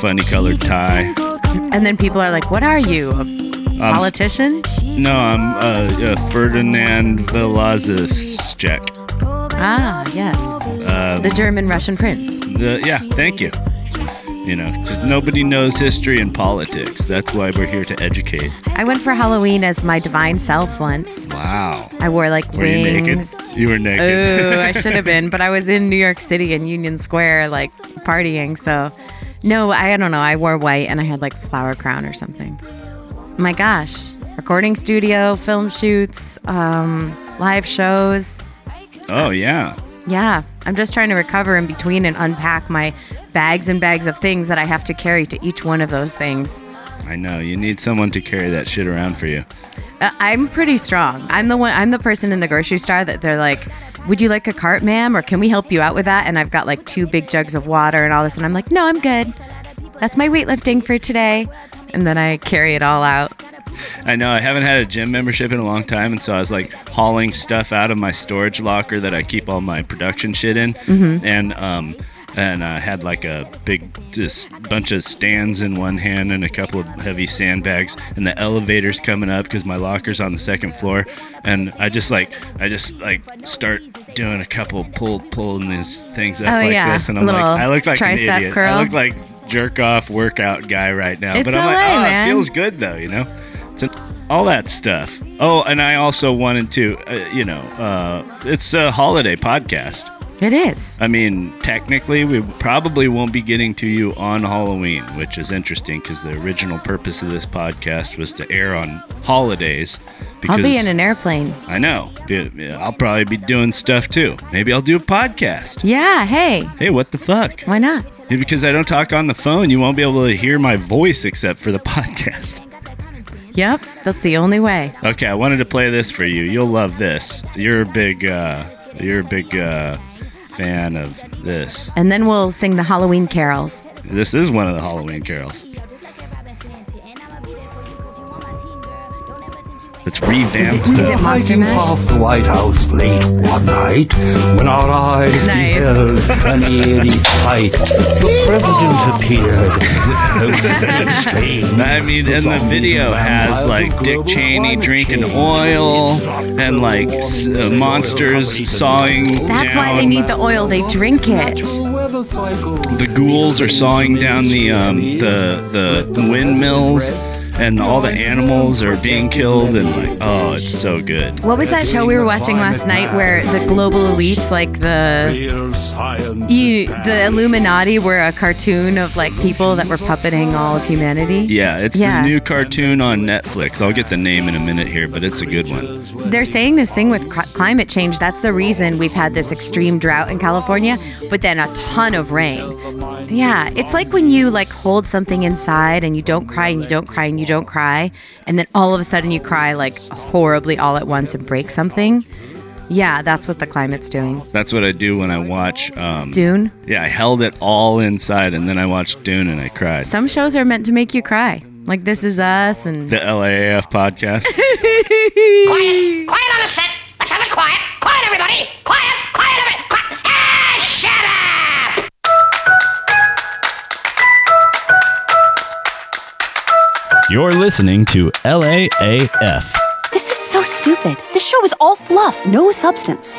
funny colored tie. And then people are like, "What are you, a politician?" No, I'm uh, uh, Ferdinand Velazquez. Ah, yes, Uh, the German Russian prince. the, yeah, thank you. You know, because nobody knows history and politics. That's why we're here to educate. I went for Halloween as my divine self once. Wow. I wore like Were you naked? You were naked. Oh, I should have been, but I was in New York City in Union Square, like partying. So, no, I don't know. I wore white and I had like flower crown or something. My gosh, recording studio, film shoots, um, live shows. oh yeah. Yeah, I'm just trying to recover in between and unpack my bags and bags of things that I have to carry to each one of those things. I know. You need someone to carry that shit around for you. Uh, I'm pretty strong. I'm the one. I'm the person in the grocery store that they're like, "Would you like a cart, ma'am, or can we help you out with that?" And I've got like two big jugs of water and all this, and I'm like, "No, I'm good. That's my weightlifting for today." And then I carry it all out. I know. I haven't had a gym membership in a long time, and so I was like hauling stuff out of my storage locker that I keep all my production shit in, Mm-hmm. and um, and I had like a big just bunch of stands in one hand and a couple of heavy sandbags, and the elevator's coming up because my locker's on the second floor, and I just like I just like start doing a couple pull pulling these things up Oh, like yeah. this, and I'm Little like I look like an idiot. curl. I look like jerk off workout guy right now, It's but I'm LA, like, oh, man. it feels good though, you know. It's all that stuff. Oh, and I also wanted to, uh, you know, uh, it's a holiday podcast. It is. I mean, technically, we probably won't be getting to you on Halloween, which is interesting because the original purpose of this podcast was to air on holidays. Because I'll be in an airplane. I know. I'll probably be doing stuff too. Maybe I'll do a podcast. Yeah. Hey, Hey, what the fuck? why not? Because I don't talk on the phone, you won't be able to hear my voice except for the podcast. Yep. That's the only way. Okay, I wanted to play this for you. You'll love this. You're a big, uh, you're a big uh, fan of this. And then we'll sing the Halloween carols. This is one of the Halloween carols. Let's revamp. Is it Monster Mash? off the White House late one night when our eyes Nice. beheld an eerie sight. The president appeared with so. I mean, and the video has like Dick Cheney drinking oil and like s- uh, monsters sawing. That's why they need the oil. They drink it. The ghouls are sawing down the um, the the windmills, and all the animals are being killed, and like, oh, it's so good. What was that show we were watching last night where the global elites, like the you, the Illuminati, were a cartoon of like people that were puppeting all of humanity? Yeah, it's Yeah. the new cartoon on Netflix. I'll get the name in a minute here, but it's a good one. They're saying this thing with cl- climate change. That's the reason we've had this extreme drought in California, but then a ton of rain. Yeah, it's like when you like hold something inside and you don't cry and you don't cry and you don't cry, and then all of a sudden you cry like horribly all at once and break something. Yeah, that's what the climate's doing. That's what I do when I watch. Um, Dune. Yeah, I held it all inside, and then I watched Dune, and I cried. Some shows are meant to make you cry, like This Is Us and The LAAF podcast. Quiet! Quiet on the set! Let's have it quiet! Quiet, everybody! Quiet! You're listening to LAAF. This is so stupid. This show is all fluff, no substance.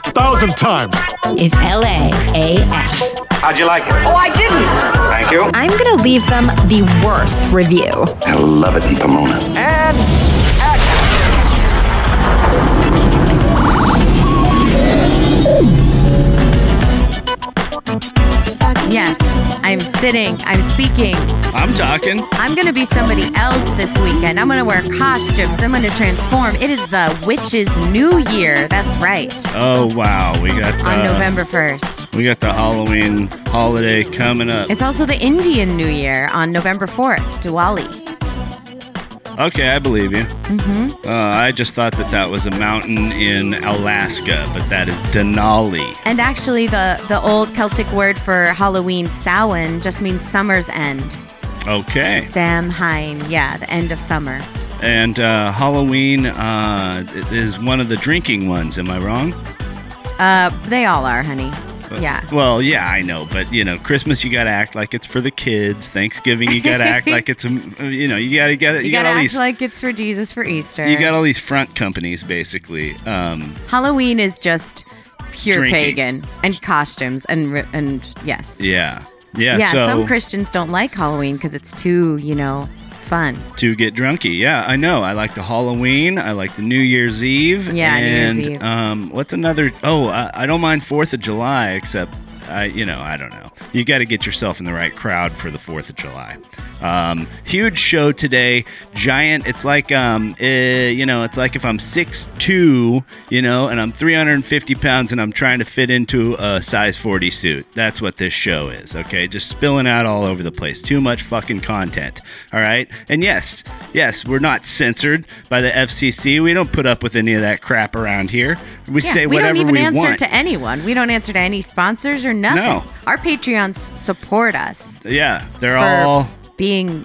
thousand times. is LAAF. How'd you like it? Oh, I didn't. Thank you. I'm gonna leave them the worst review. I love it in Pomona. And Yes, I'm sitting, I'm speaking. I'm talking. I'm going to be somebody else this weekend. I'm going to wear costumes. I'm going to transform. It is the Witch's New Year. That's right. Oh wow, we got the, On uh, November 1st. we got the Halloween holiday coming up. It's also the Indian New Year on November 4th, Diwali. Okay, I believe you. Mm-hmm. Uh, I just thought that that was a mountain in Alaska, but that is Denali. And actually, the, the old Celtic word for Halloween, Samhain, just means summer's end. Okay. Samhain, yeah, the end of summer. And uh, Halloween uh, is one of the drinking ones. Am I wrong? Uh, they all are, honey. Yeah. Well, yeah, I know, but you know, Christmas you got to act like it's for the kids. Thanksgiving you got to act like it's a, you know, you got to get You, you, gotta all act these like it's for Jesus for Easter. you got all these front companies basically. Um, Halloween is just pure Drinking. pagan and costumes and and yes. yeah, yeah. Yeah, so some Christians don't like Halloween because it's too, you know, fun. to get drunky. Yeah, I know. I like the Halloween. I like the New Year's Eve. Yeah, New Year's and, Eve. Um, what's another? Oh, I, I don't mind Fourth of July, except I, you know, I don't know. You got to get yourself in the right crowd for the Fourth of July. Um, huge show today, giant. It's like, um, eh, you know, it's like if I'm 6'2", you know, and I'm 350 pounds and I'm trying to fit into a size 40 suit. That's what this show is. Okay, just spilling out all over the place. Too much fucking content. All right, and yes, yes, we're not censored by the FCC. We don't put up with any of that crap around here. We Yeah, say we whatever don't even we answer want. to anyone. We don't answer to any sponsors or nothing. No. Our Patreons support us yeah, they're all. being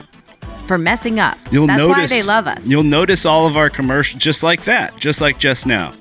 for messing up. You'll That's notice why they love us. You'll notice all of our commercials just like that, just like just now,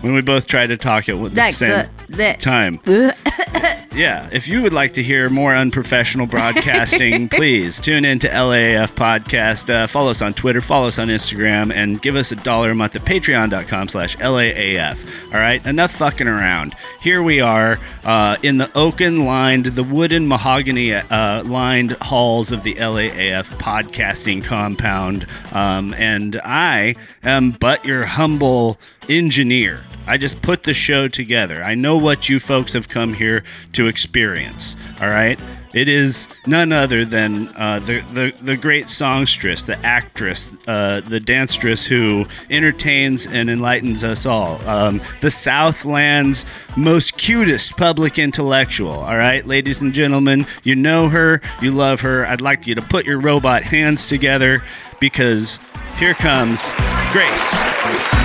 when we both tried to talk at the Like same the- the- time. yeah, if you would like to hear more unprofessional broadcasting, please tune in to LAAF Podcast. Uh, follow us on Twitter, follow us on Instagram, and give us a dollar a month at patreon.com slash LAAF. All right, enough fucking around. Here we are uh, in the oaken lined, the wooden mahogany uh, lined halls of the LAAF podcasting compound. Um, and I am but your humble engineer. I just put the show together. I know what you folks have come here to experience. All right. It is none other than uh, the, the the great songstress, the actress, uh, the danceress who entertains and enlightens us all. Um, the Southland's most cutest public intellectual. All right, ladies and gentlemen, you know her, you love her. I'd like you to put your robot hands together because here comes Grace.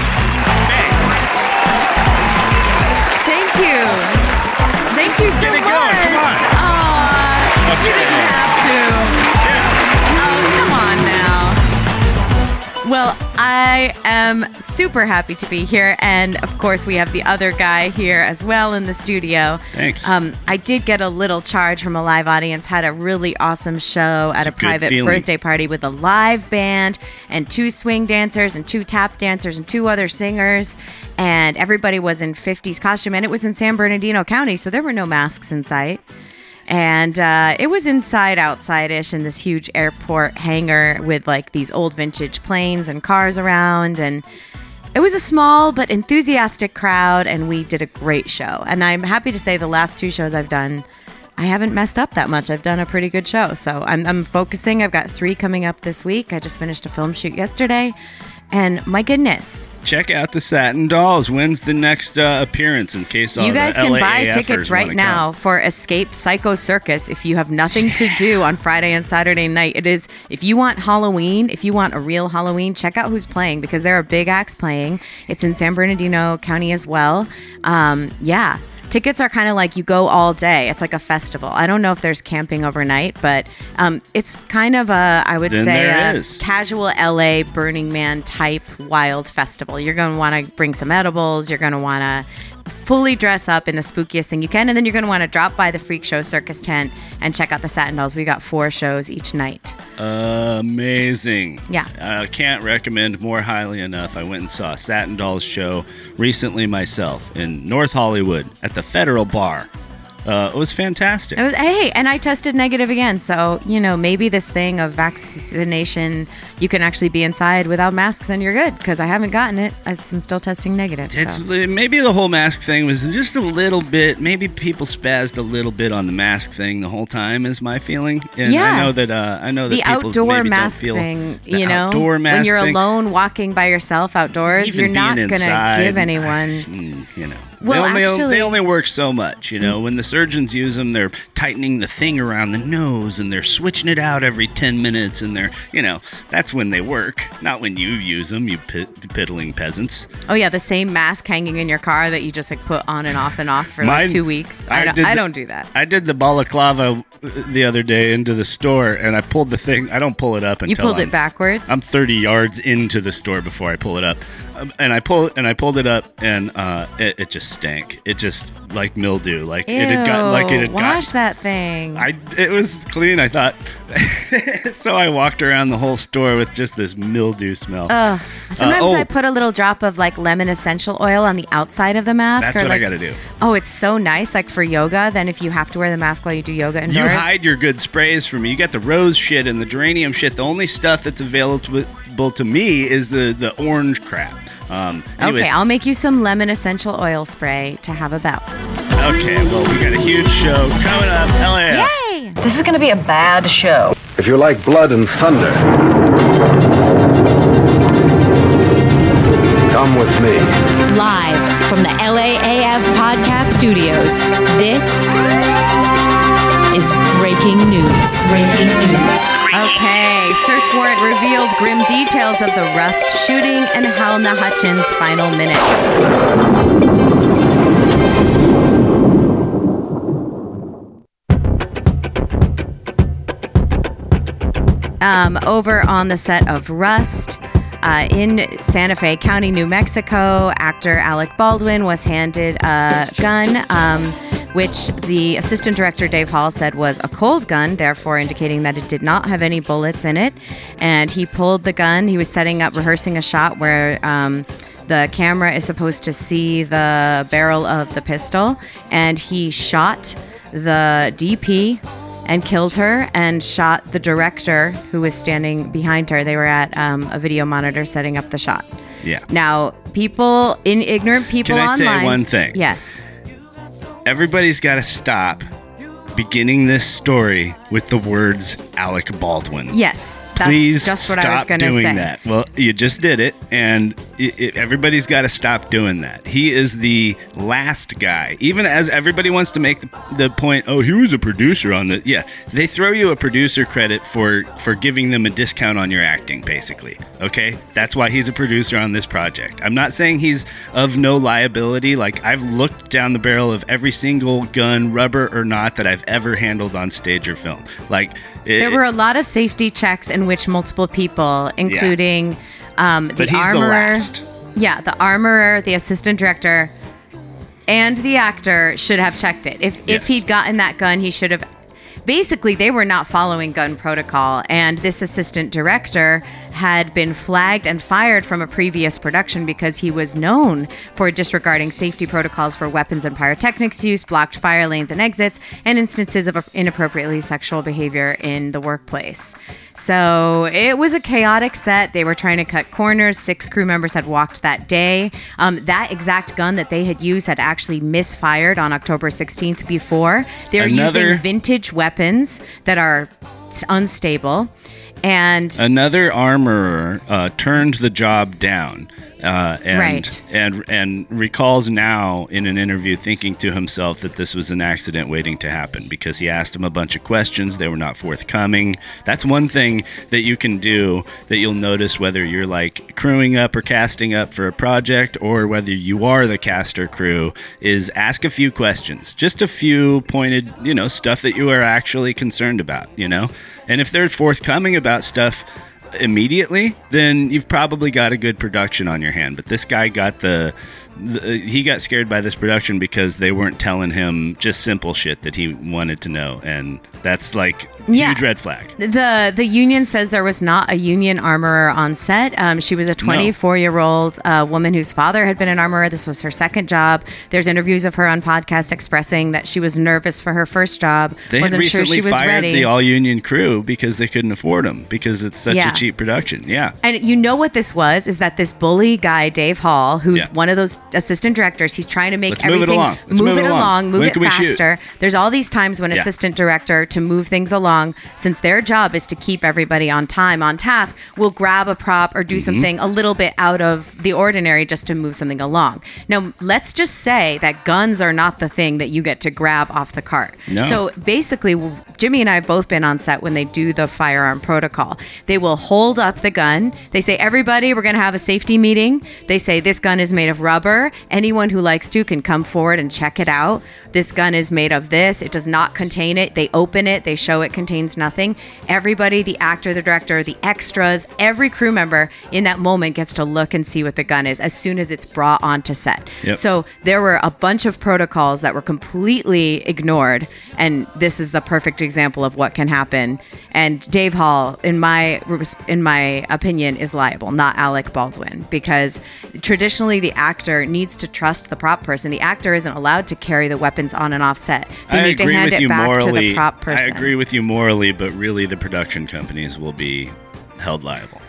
You didn't have to. Oh, come on now. Well, I am super happy to be here, and of course, we have the other guy here as well in the studio. Thanks. Um, I did get a little charge from a live audience. Had a really awesome show at It's a a private feeling. birthday party with a live band and two swing dancers and two tap dancers and two other singers, and everybody was in 50s costume, and it was in San Bernardino County, so there were no masks in sight. And uh, it was inside, outside ish in this huge airport hangar with like these old vintage planes and cars around. And it was a small but enthusiastic crowd, and we did a great show. And I'm happy to say the last two shows I've done, I haven't messed up that much. I've done a pretty good show. So I'm, I'm focusing. I've got three coming up this week. I just finished a film shoot yesterday. And my goodness, Check out the Satin Dolls. When's the next uh, appearance? In case all you guys can buy tickets right now for Escape Psycho Circus if you have nothing to do on Friday and Saturday night. It is if you want Halloween, if you want a real Halloween, check out who's playing because there are big acts playing. It's in San Bernardino County as well. Um, yeah. Tickets are kind of like you go all day. It's like a festival. I don't know if there's camping overnight, but um, it's kind of a, I would Then say, a is. casual LA Burning Man type wild festival. You're going to want to bring some edibles. You're going to want to fully dress up in the spookiest thing you can. And then you're going to want to drop by the Freak Show Circus tent and check out the Satin Dolls. We got four shows each night. Amazing. Yeah. I can't recommend more highly enough. I went and saw a Satin Dolls show recently myself in North Hollywood at the Federal Bar. Uh, it was fantastic. It was, hey, and I tested negative again. So, you know, maybe this thing of vaccination, you can actually be inside without masks and you're good because I haven't gotten it. I'm still testing negative. so. Maybe the whole mask thing was just a little bit. Maybe people spazzed a little bit on the mask thing the whole time. Is my feeling. And Yeah. I know that. Uh, I know that the people outdoor maybe don't mask feel thing, you know, outdoor mask when you're thing. alone walking by yourself outdoors, Even you're not going to give anyone. mm, you know. Well, they only, actually- they only work so much, you know. Mm. When the surgeons use them, they're tightening the thing around the nose and they're switching it out every 10 minutes and they're, you know, that's when they work, not when you use them, you pit, piddling peasants. Oh yeah, the same mask hanging in your car that you just like put on and off and off for Mine- like two weeks. I, don't, did I don't do that. I did the balaclava uh, the other day into the store and I pulled the thing. I don't pull it up until You pulled I'm- it backwards. I'm 30 yards into the store before I pull it up, and I pull and I pulled it up, and uh, it, it just stank. It just like mildew, like it had got like it had wash got. that thing. I it was clean. I thought, so I walked around the whole store with just this mildew smell. Ugh. Sometimes oh. I put a little drop of like lemon essential oil on the outside of the mask. That's or, what I gotta do. Oh, it's so nice, like for yoga. Then if you have to wear the mask while you do yoga indoors, You hide your good sprays from me. You got the rose shit and the geranium shit. The only stuff that's available to me is the the orange crap. Um, anyways, Okay, I'll make you some lemon essential oil spray to have about. okay. Well, we got a huge show coming up. LAAF. Yay! This is going to be a bad show. If you like blood and thunder, come with me. Live from the LAAF podcast studios, this is breaking news. Breaking news. Okay, search warrant reveals grim details of the Rust shooting and Halyna Hutchins' final minutes. Um, over on the set of Rust. Uh, in Santa Fe County, New Mexico, actor Alec Baldwin was handed a gun, um, which the assistant director Dave Hall said was a cold gun, therefore indicating that it did not have any bullets in it. And he pulled the gun. He was setting up, rehearsing a shot where um, the camera is supposed to see the barrel of the pistol, and he shot the DP and killed her and shot the director who was standing behind her. They were at um, a video monitor setting up the shot. Yeah. Now, people, in ignorant people Can I say one thing? Yes. Everybody's got to stop beginning this story with the words Alec Baldwin. Yes. That's Please just what stop I was going to doing say. that. Well, you just did it, and it, it, everybody's got to stop doing that. He is the last guy. Even as everybody wants to make the, the point, oh, he was a producer on the. Yeah, they throw you a producer credit for for giving them a discount on your acting, basically. Okay, that's why he's a producer on this project. I'm not saying he's of no liability. Like I've looked down the barrel of every single gun, rubber or not, that I've ever handled on stage or film. Like it, There were a lot of safety checks in which multiple people, including um, the the armorer, last. yeah, the armorer, the assistant director, and the actor should have checked it. If Yes. if he'd gotten that gun, he should have. Basically, they were not following gun protocol, and this assistant director had been flagged and fired from a previous production because he was known for disregarding safety protocols for weapons and pyrotechnics use, blocked fire lanes and exits, and instances of inappropriately sexual behavior in the workplace. So it was a chaotic set. They were trying to cut corners. Six crew members had walked that day. Um, that exact gun that they had used had actually misfired on October 16th before. They were Another- using vintage weapons that are unstable. And Another armorer uh, turned the job down, uh, and, Right. and and recalls now in an interview thinking to himself that this was an accident waiting to happen because he asked him a bunch of questions. They were not forthcoming. That's one thing that you can do that you'll notice whether you're like crewing up or casting up for a project or whether you are the caster crew is ask a few questions, just a few pointed, you know, stuff that you are actually concerned about, you know, and if they're forthcoming about stuff immediately, then you've probably got a good production on your hand. But this guy got the th- uh, he got scared by this production because they weren't telling him just simple shit that he wanted to know, and that's like Yeah. huge red flag. The the union says there was not a union armorer on set. Um, she was a 24 year old uh, woman whose father had been an armorer. This was her second job. There's interviews of her on podcast expressing that she was nervous for her first job. They wasn't sure recently she was fired ready. the all union crew because they couldn't afford them because it's such Yeah. a cheap production. Yeah. And you know what this was is that this bully guy, Dave Hall, who's Yeah. one of those assistant directors, he's trying to make Let's move it everything along. Let's move move it along. along, move When it faster. There's all these times when Yeah. assistant director to move things along, since their job is to keep everybody on time, on task, will grab a prop or do Mm-hmm. something a little bit out of the ordinary just to move something along. Now, let's just say that guns are not the thing that you get to grab off the cart. No. So basically, Jimmy and I have both been on set when they do the firearm protocol. They will hold up the gun. They say, Everybody, we're going to have a safety meeting. They say, This gun is made of rubber. Anyone who likes to can come forward and check it out. This gun is made of this. It does not contain it. They open it, they show it contains nothing. Everybody, the actor, the director, the extras, every crew member in that moment gets to look and see what the gun is as soon as it's brought onto set. Yep. So there were a bunch of protocols that were completely ignored and this is the perfect example of what can happen and Dave Hall in my in my opinion is liable not Alec Baldwin because traditionally the actor needs to trust the prop person the actor isn't allowed to carry the weapons on and off set they I need to hand with it you back morally. to the prop person I agree with you morally, but really the production companies will be held liable.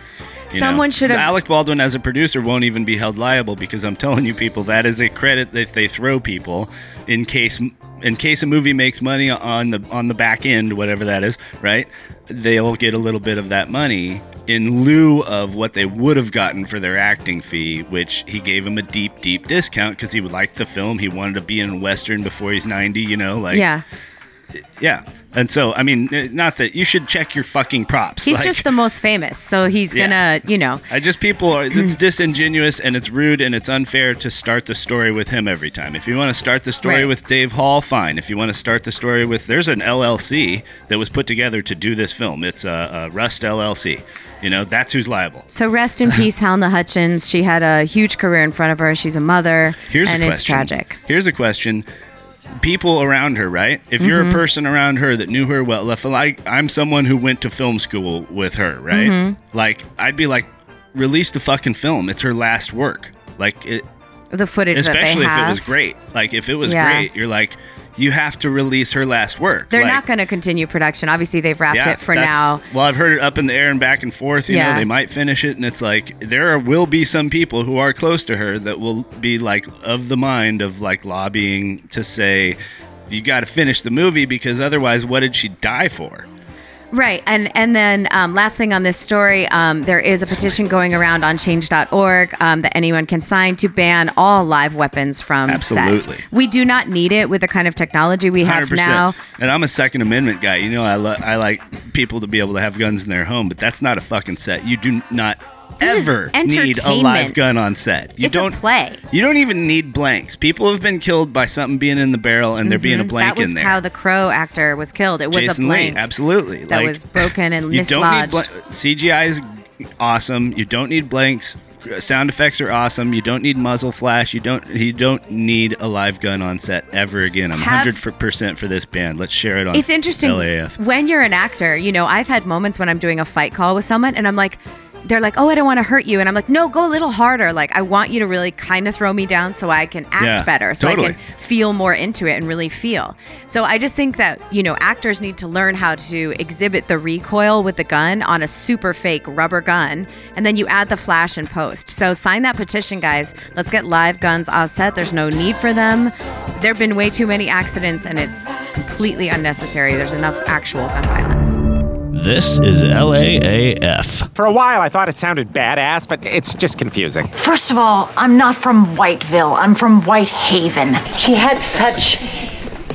You Someone should have- Alec Baldwin as a producer won't even be held liable because I'm telling you, people, that is a credit that they throw people in case in case a movie makes money on the on the back end, whatever that is, right? They'll get a little bit of that money in lieu of what they would have gotten for their acting fee, which he gave him a deep, deep discount because he liked the film. He wanted to be in a western before he's 90, you know, like yeah yeah. And so, I mean, not that you should check your fucking props. he's Like, just the most famous so he's Yeah. gonna you know I just people are it's disingenuous and it's rude and it's unfair to start the story with him every time. If you want to start the story Right. with Dave Hall, fine. If you want to start the story with there's an LLC that was put together to do this film. It's a, a Rust LLC. You know, that's who's liable. So rest in peace, Helena Hutchins. She had a huge career in front of her. She's a mother, Here's and a it's tragic. Here's a question. People around her, right? If you're Mm-hmm. a person around her that knew her well, if like I'm someone who went to film school with her, right? Mm-hmm. Like I'd be like, release the fucking film. It's her last work. Like it, The footage that they especially if have. it was great. Like if it was Yeah. great, you're like, you have to release her last work. They're Like, not going to continue production. Obviously, they've wrapped yeah, it for now. Well, I've heard it up in the air and back and forth. You Yeah. know, they might finish it, and it's like there will be some people who are close to her that will be like of the mind of like lobbying to say, you got to finish the movie because otherwise, what did she die for? Right. And and then um, last thing on this story, um, there is a petition going around on change.org um, that anyone can sign to ban all live weapons from Absolutely. set. We do not need it with the kind of technology we have 100%. now. And I'm a Second Amendment guy. You know, I, lo- I like people to be able to have guns in their home, but that's not a fucking set. You do not This ever need a live gun on set. You It's don't play. You don't even need blanks. People have been killed by something being in the barrel and there being a Mhm. blank That was in there. how the Crow actor was killed. It was Jason a blank Lee, absolutely. that Like, was broken and you don't need mislodged. bl- CGI is awesome. You don't need blanks. Sound effects are awesome. You don't need muzzle flash. You don't. You don't need a live gun on set ever again. I'm hundred percent for this band. Let's share it on. It's interesting LAAF. when you're an actor. You know, I've had moments when I'm doing a fight call with someone, and I'm like, they're like, "Oh, I don't want to hurt you," and I'm like, "No, go a little harder. Like, I want you to really kind of throw me down so I can act Yeah, better, so totally. I can feel more into it and really feel." So I just think that you know, actors need to learn how to exhibit the recoil with the gun on a super fake rubber gun, and then you add the flash and post. So sign that petition, guys. Let's get live guns off set. There's no need for them. There have been way too many accidents, and it's completely unnecessary. There's enough actual gun violence. This is LAAF. For a while, I thought it sounded badass, but it's just confusing. First of all, I'm not from Whiteville. I'm from Whitehaven. She had such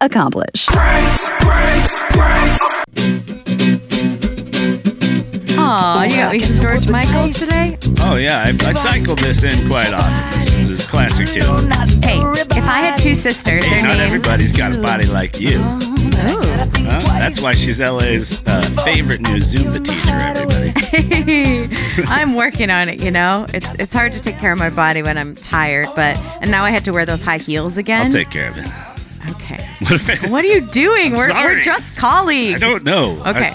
accomplished. Aw, you got me some George Michaels today? Oh yeah, I, I cycled this in quite often. This is classic too. Hey, if I had two sisters, Hey, their not names. everybody's got a body like you. Ooh. Huh? That's why she's LA's uh, favorite new Zumba teacher. Everybody. I'm working on it, you know. It's it's hard to take care of my body when I'm tired, but and now I had to wear those high heels again. I'll take care of it. Okay. What are you doing? We're, we're just colleagues. I don't know. Okay.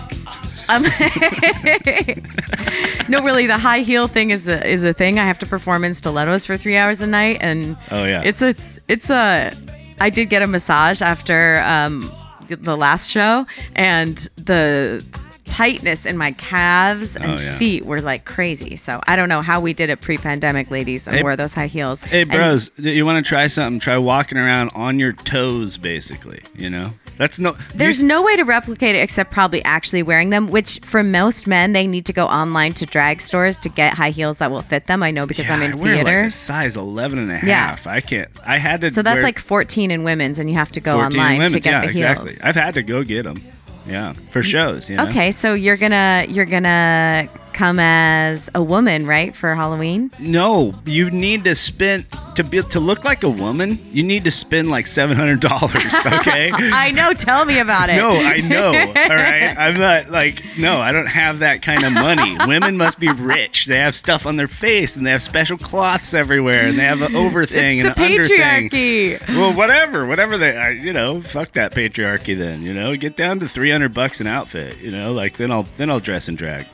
Um, no, really, the high heel thing is a is a thing. I have to perform in stilettos for three hours a night, and Oh, yeah. it's it's it's a. I did get a massage after um, the last show, and the tightness in my calves and Oh, yeah. feet were like crazy. So I don't know how we did it pre-pandemic, ladies, and Hey- wore those high heels. Hey, And- bros, you want to try something? Try walking around on your toes, basically. You know, that's no. There's you, no way to replicate it except probably actually wearing them, which for most men, they need to go online to drag stores to get high heels that will fit them. I know because Yeah, I'm in I theater. like a size 11 and a half. Yeah. I can't. I had to. so that's like 14 in women's, and you have to go online women's. to get yeah, the heels. exactly. I've had to go get them. Yeah, for shows. You know? Okay, so you're gonna you're gonna come as a woman, right, for Halloween? No, you need to spend to be to look like a woman. You need to spend like seven hundred dollars. Okay. I know. Tell me about it. No, I know. All right. I'm not like, no, I don't have that kind of money. Women must be rich. They have stuff on their face and they have special cloths everywhere and they have an over thing it's and an under thing. patriarchy. Well, whatever, whatever they, I, you know, fuck that patriarchy. Then you know, get down to three hundred bucks an outfit. You know, like then I'll then I'll dress and drag.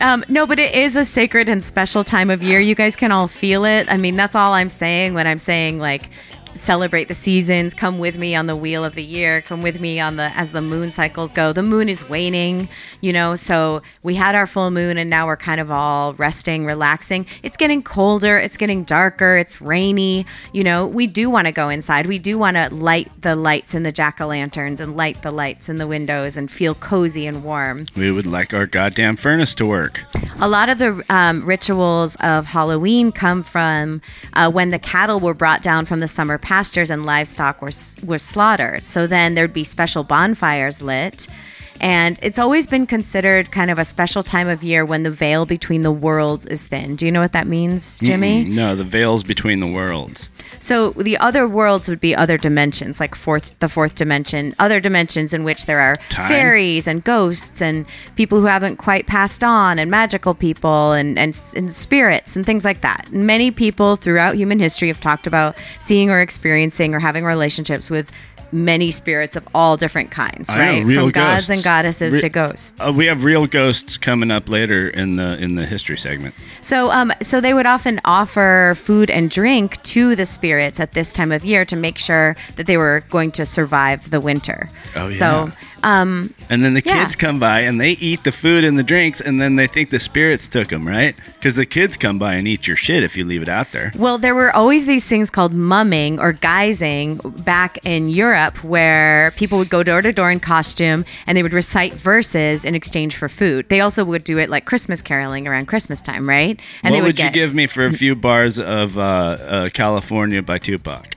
Um, no, but it is a sacred and special time of year. You guys can all feel it. I mean, that's all I'm saying when I'm saying like celebrate the seasons come with me on the wheel of the year come with me on the as the moon cycles go. The moon is waning you know so we had our full moon and now we're kind of all resting relaxing. It's getting colder it's getting darker it's rainy you know. We do want to go inside. We do want to light the lights in the jack-o'-lanterns and light the lights in the windows and feel cozy and warm. We would like our goddamn furnace to work. a lot of the um, rituals of Halloween come from uh, when the cattle were brought down from the summer pastures and livestock were were slaughtered. So then there'd be special bonfires lit. And it's always been considered kind of a special time of year when the veil between the worlds is thin. Do you know what that means, Jimmy? Mm, No, the veils between the worlds. So the other worlds would be other dimensions, like fourth, the fourth dimension, other dimensions in which there are Time? fairies and ghosts and people who haven't quite passed on, and magical people and, and and spirits and things like that. Many people throughout human history have talked about seeing or experiencing or having relationships with many spirits of all different kinds, I know, right? real From gods and goddesses Re- to ghosts. Uh, we have real ghosts coming up later in the in the history segment. So, um, so they would often offer food and drink to the spirits at this time of year to make sure that they were going to survive the winter. Oh, yeah. So, um, And then the Yeah. kids come by and they eat the food and the drinks, and then they think the spirits took them, right? Because the kids come by and eat your shit if you leave it out there. well, there were always these things called mumming or guising back in Europe, where people would go door to door in costume and they would recite verses in exchange for food. They also would do it like Christmas caroling around Christmas time, right? And what they would, would, you get, give me for a few bars of uh, uh, California by Tupac?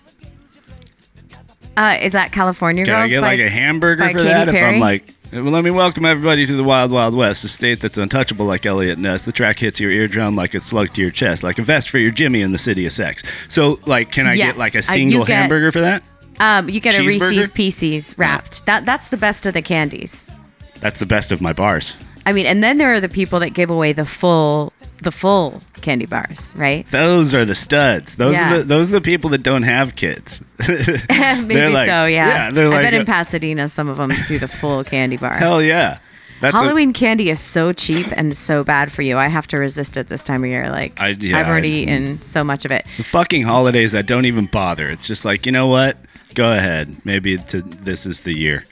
Uh, is that California Can I get by- like a hamburger for Katy that? If I'm like, well, let me welcome everybody to the Wild Wild West, a state that's untouchable like Eliot Ness. The track hits your eardrum like it's slugged to your chest, like a vest for your Jimmy in the city of sex. So, like, can I Yes, get like a single get- hamburger for that? Um, you get a? Reese's Pieces wrapped. That that's the best of the candies. That's the best of my bars. I mean, and then there are the people that give away the full the full candy bars, right? Those are the studs. Those Yeah. are the those are the people that don't have kids. Maybe like- so, yeah. yeah, they're I like bet a- in Pasadena some of them do the full candy bar. Hell yeah. That's a- Halloween candy is so cheap and so bad for you. I have to resist it this time of year. Like I- yeah, I've already I- eaten so much of it. the fucking holidays. I don't even bother. It's just like you know what. go ahead. Maybe to, this is the year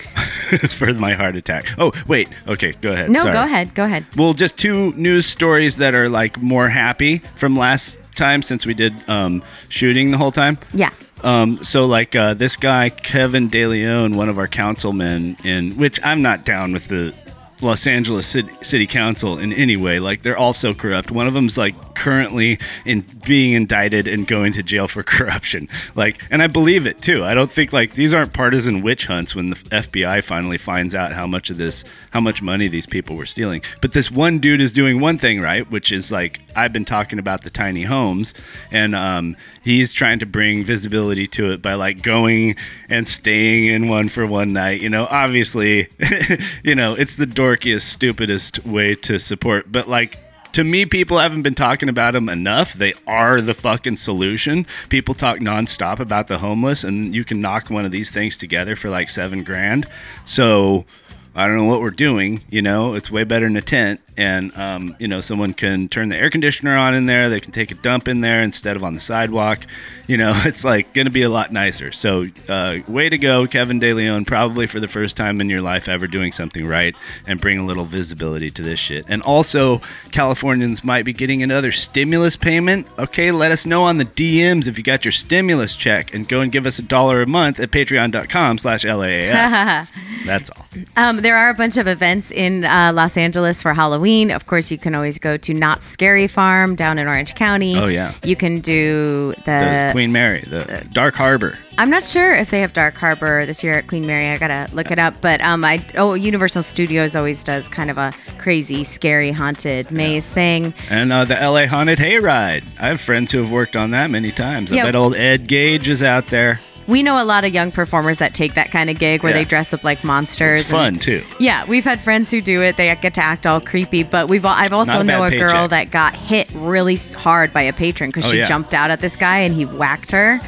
for my heart attack. Oh, wait. Okay, go ahead. No, Sorry. go ahead. Go ahead. Well, just two news stories that are like more happy from last time since we did um, shooting the whole time. Yeah. Um, so like uh, this guy Kevin DeLeon, one of our councilmen, in which I'm not down with the Los Angeles City, City Council in any way. Like they're all so corrupt. One of them's like currently in being indicted and going to jail for corruption. Like, and I believe it too. I don't think like these aren't partisan witch hunts when the FBI finally finds out how much of this, how much money these people were stealing. But this one dude is doing one thing right, which is like I've been talking about the tiny homes, and um, he's trying to bring visibility to it by like going and staying in one for one night. You know, obviously, you know, it's the dorkiest, stupidest way to support, but like to me, people haven't been talking about them enough. They are the fucking solution. People talk nonstop about the homeless, and you can knock one of these things together for like seven grand. So I don't know what we're doing. You know, it's way better than a tent. And, um, you know, someone can turn the air conditioner on in there. They can take a dump in there instead of on the sidewalk. You know, it's like going to be a lot nicer. So, uh, way to go, Kevin DeLeon, probably for the first time in your life ever doing something right and bring a little visibility to this shit. And also, Californians might be getting another stimulus payment. Okay, let us know on the DMs if you got your stimulus check and go and give us a dollar a month at patreon.com slash LAAF. That's all. Um, there are a bunch of events in uh, Los Angeles for Halloween. Of course, you can always go to Knott's Scary Farm down in Orange County. Oh, yeah. You can do The the. Queen Mary, the Dark Harbor. I'm not sure if they have Dark Harbor this year at Queen Mary. I gotta look it up. But um, I oh Universal Studios always does kind of a crazy, scary, haunted maze thing. And uh, the LA Haunted Hayride. I have friends who have worked on that many times. I Yeah. bet old Ed Gage is out there. We know a lot of young performers that take that kind of gig where Yeah. they dress up like monsters. It's fun and- too. Yeah, we've had friends who do it. They get to act all creepy, but we've al- I've also a know a girl that got hit really hard by a patron because Oh, she yeah. jumped out at this guy and he whacked her.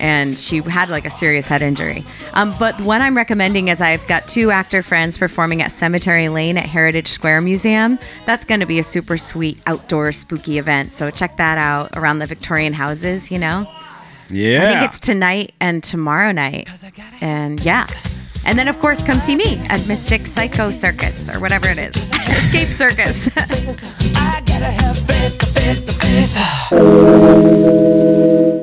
And she had like a serious head injury. Um, but one I'm recommending is I've got two actor friends performing at Cemetery Lane at Heritage Square Museum. That's going to be a super sweet outdoor spooky event. So check that out around the Victorian houses, you know? Yeah. I think it's tonight and tomorrow night. And yeah. And then, of course, come see me at Mystic Psycho Circus or whatever it is. Escape Circus.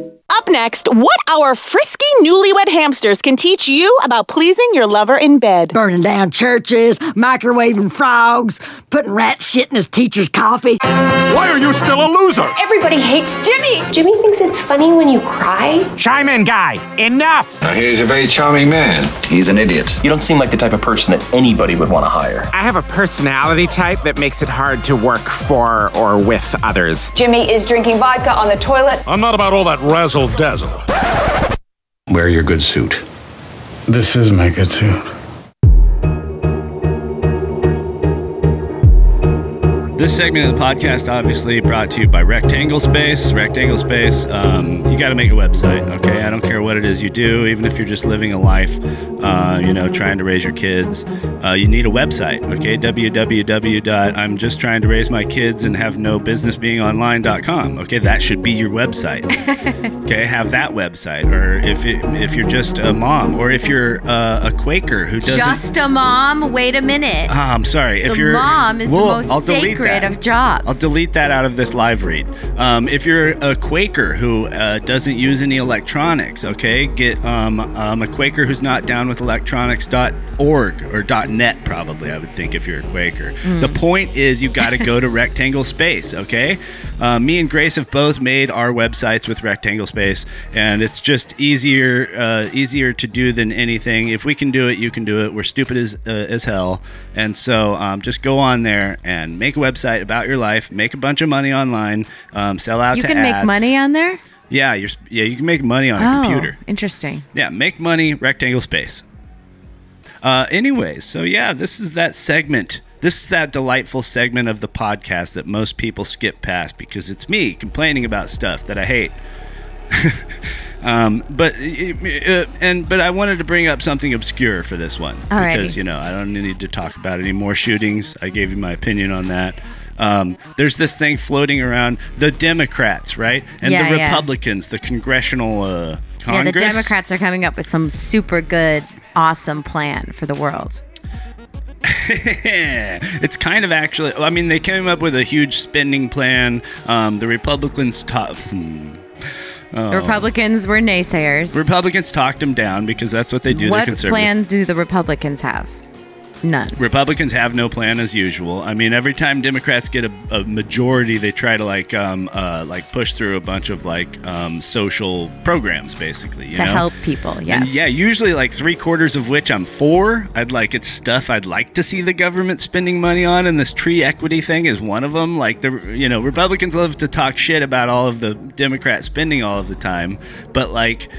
Up next, what our frisky newlywed hamsters can teach you about pleasing your lover in bed. Burning down churches, microwaving frogs, putting rat shit in his teacher's coffee. Why are you still a loser? Everybody hates Jimmy. Jimmy thinks it's funny when you cry. Chime in, guy. Enough. Now, he's a very charming man. He's an idiot. You don't seem like the type of person that anybody would want to hire. I have a personality type that makes it hard to work for or with others. Jimmy is drinking vodka on the toilet. I'm not about all that razzle dazzle. Wear your good suit. This is my good suit. This segment of the podcast, obviously, brought to you by Rectangle Space. Rectangle Space, um, you got to make a website, okay? I don't care what it is you do, even if you're just living a life, uh, you know, trying to raise your kids. Uh, you need a website, okay? www. I'm just trying to raise my kids and have no business being online.com, okay? That should be your website, okay? Have that website. Or if it, if you're just a mom, or if you're uh, a Quaker who doesn't. Just a mom? Wait a minute. Ah, I'm sorry. If The you're mom is the most I'll delete sacred that. jobs. I'll delete that out of this live read. Um, if you're a Quaker who uh, doesn't use any electronics, okay, get um, um, a Quaker who's not down with electronics.org or .net probably. I would think if you're a Quaker. Mm. The point is you've got to go to Rectangle Space, okay? Uh, me and Grace have both made our websites with Rectangle Space, and it's just easier uh, easier to do than anything. If we can do it, you can do it. We're stupid as uh, as hell, and so um, just go on there and make a website about your life. Make a bunch of money online. Um, sell out You can make money on there? Yeah, you're yeah. You can make money on a oh, computer. interesting. Yeah, make money, rectangle space. Uh, anyways, so yeah, this is that segment. This is that delightful segment of the podcast that most people skip past because it's me complaining about stuff that I hate. um, but uh, and but I wanted to bring up something obscure for this one Alrighty. because you know I don't need to talk about any more shootings. I gave you my opinion on that. Um, there's this thing floating around the Democrats, right, and Yeah, the yeah. Republicans, the congressional uh, Yeah, the Congress. Democrats are coming up with some super good, awesome plan for the world. it's kind of actually. I mean, they came up with a huge spending plan. Um, the Republicans top. Hmm. Oh. The Republicans were naysayers. Republicans talked them down because that's what they do. What plan do the Republicans have? None. Republicans have no plan as usual. I mean, every time Democrats get a, a majority, they try to like um, uh, like push through a bunch of like um, social programs, basically. You to know? help people, And yeah, usually like three quarters of which I'm for. I'd like it's stuff I'd like to see the government spending money on, and this tree equity thing is one of them. Like the you know Republicans love to talk shit about all of the Democrat spending all of the time, but like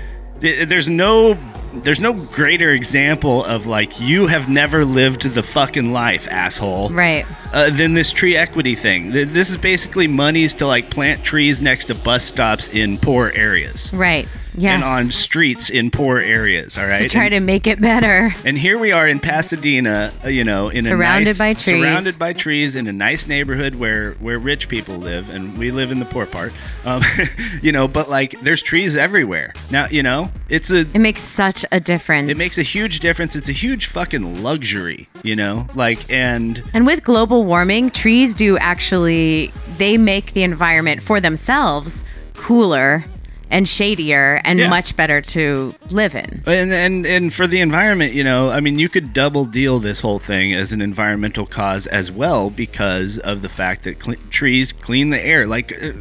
th- there's no there's no greater example of like you have never lived the fucking life, asshole. Right. Uh, than this tree equity thing. This is basically monies to like plant trees next to bus stops in poor areas Right. Yes. and on streets in poor areas. All right. to try and, to make it better. and here we are in Pasadena, uh, you know, in Surrounded a nice, by trees. surrounded by trees in a nice neighborhood where where rich people live, and we live in the poor part. Um, you know, but like there's trees everywhere now. You know, it's a It makes such a difference. it makes a huge difference. It's a huge fucking luxury. You know, like and And with global warming, trees do actually they make the environment for themselves cooler and shadier and Yeah. much better to live in. And, and and for the environment, you know, I mean, you could double deal this whole thing as an environmental cause as well because of the fact that cle trees clean the air. Like, uh,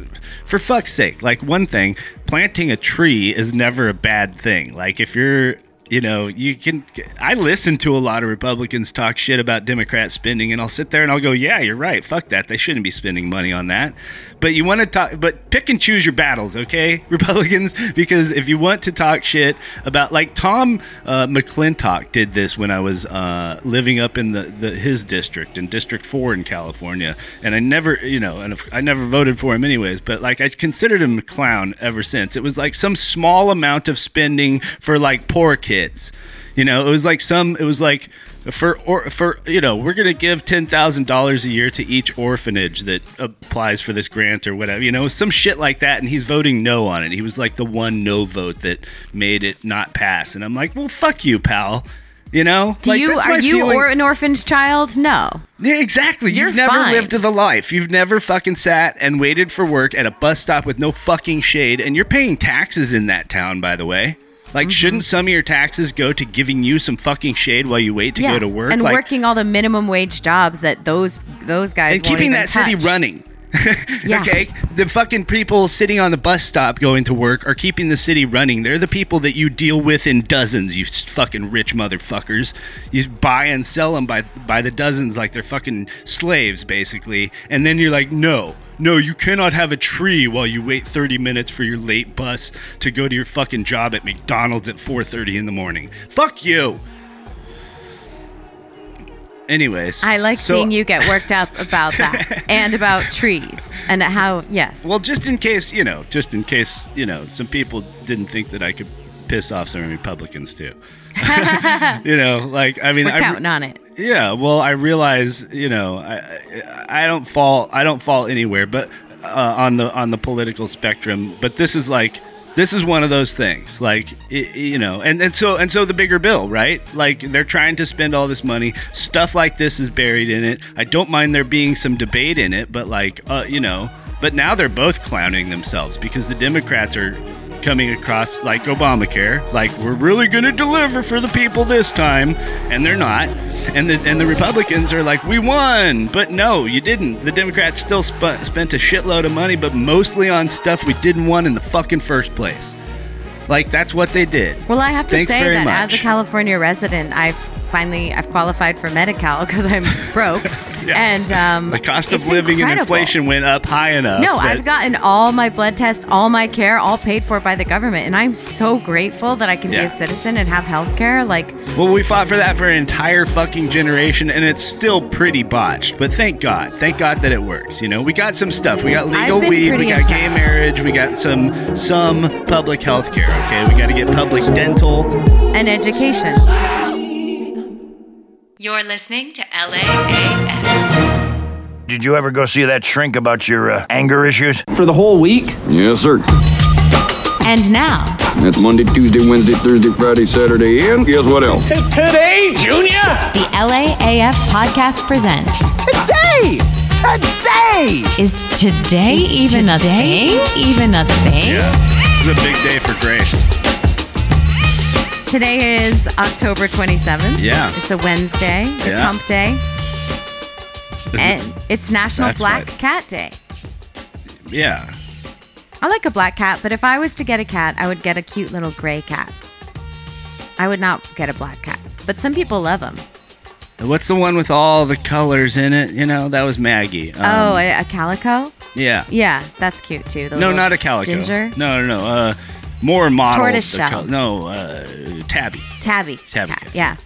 for fuck's sake, like one thing, planting a tree is never a bad thing. Like, if you're you know, you can. I listen to a lot of Republicans talk shit about Democrat spending, and I'll sit there and I'll go, "Yeah, you're right. Fuck that. They shouldn't be spending money on that." But you want to talk, but pick and choose your battles, okay, Republicans? Because if you want to talk shit about, like Tom uh, McClintock did this when I was uh, living up in the, the his district in District Four in California, and I never, you know, and I never voted for him anyways. But like, I considered him a clown ever since. It was like some small amount of spending for like poor kids. You know, it was like some. It was like for or for you know, we're gonna give ten thousand dollars a year to each orphanage that applies for this grant or whatever. You know, some shit like that, and he's voting no on it. He was like the one no vote that made it not pass, and I'm like, well, fuck you, pal. You know, Do Like, you that's are you feeling. or an orphaned child? No. Yeah, exactly. You're You've never fine. lived the life. You've never fucking sat and waited for work at a bus stop with no fucking shade, and you're paying taxes in that town, by the way. Like, mm-hmm. shouldn't some of your taxes go to giving you some fucking shade while you wait to go to work? and like, working all the minimum wage jobs that those those guys and keeping that city running. Yeah. Okay, the fucking people sitting on the bus stop going to work are keeping the city running. They're the people that you deal with in dozens. You fucking rich motherfuckers. You buy and sell them by by the dozens like they're fucking slaves, basically. And then you're like, no. No, you cannot have a tree while you wait 30 minutes for your late bus to go to your fucking job at McDonald's at 4:30 in the morning. Fuck you. Anyways, I like so- seeing you get worked up about that and about trees and how yes. Well, just in case, you know, just in case, you know, some people didn't think that I could piss off some Republicans too. you know, like I mean, We're I, counting on it. yeah. Well, I realize, you know, I I don't fall I don't fall anywhere, but uh, on the on the political spectrum. But this is like this is one of those things, like i you know, and and so and so the bigger bill, right? Like they're trying to spend all this money. Stuff like this is buried in it. I don't mind there being some debate in it, but like, uh, you know, but now they're both clowning themselves because the Democrats are coming across like Obamacare, like we're really going to deliver for the people this time, and they're not. And the and the Republicans are like, we won, but no, you didn't. The Democrats still sp- spent a shitload of money, but mostly on stuff we didn't want in the fucking first place. Like that's what they did. Well, I have to Thanks say that much. as a California resident, I've finally I've qualified for Medi-Cal because I'm broke, and um, the cost of living and inflation went up high enough. No, that- I've gotten all my blood tests, all my care, all paid for by the government, and I'm so grateful that I can be a citizen and have health care. Like, Well, we fought for that for an entire fucking generation, and it's still pretty botched. But thank God, thank God that it works. You know, we got some stuff. We got legal weed. We got gay marriage. We got some some public health care. Okay, we got to get public dental. and education. You're listening to LAAF. Did you ever go see that shrink about your uh, anger issues? For the whole week? Yes, sir. And now, That's Monday, Tuesday, Wednesday, Thursday, Friday, Saturday, and guess what else? Today, Junior! the LAAF podcast presents. Today! Today! Is today even a thing? Even a thing? Yeah, this is a big day for Grace. Today is October 27th. Yeah. It's a Wednesday. It's Yeah. hump day. And it's National That's Black right. Cat Day. Yeah. I like a black cat, but if I was to get a cat, I would get a cute little gray cat. I would not get a black cat. But some people love them. What's the one with all the colors in it? You know, that was Maggie. Um, oh, a, a calico? yeah. Yeah, that's cute too. The No, not a calico. Ginger? No, no, no. Uh, more model. Tortoise shell. no, uh, tabby. Tabby. Tabby cat. Yeah.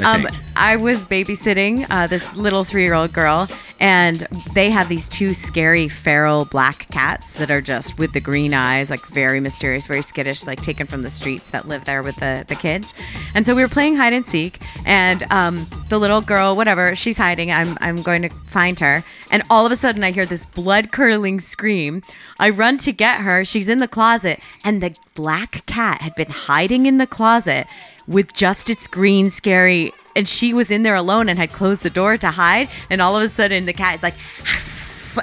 I Um. I was babysitting uh, this little three year old girl, and they have these two scary feral black cats that are just with the green eyes, like very mysterious, very skittish, like taken from the streets that live there with the, the kids. And so we were playing hide and seek, and um, the little girl, whatever, she's hiding. I'm, I'm going to find her. And all of a sudden, I hear this blood curdling scream. I run to get her. She's in the closet, and the black cat had been hiding in the closet with just its green, scary. And she was in there alone and had closed the door to hide. And all of a sudden, the cat is like,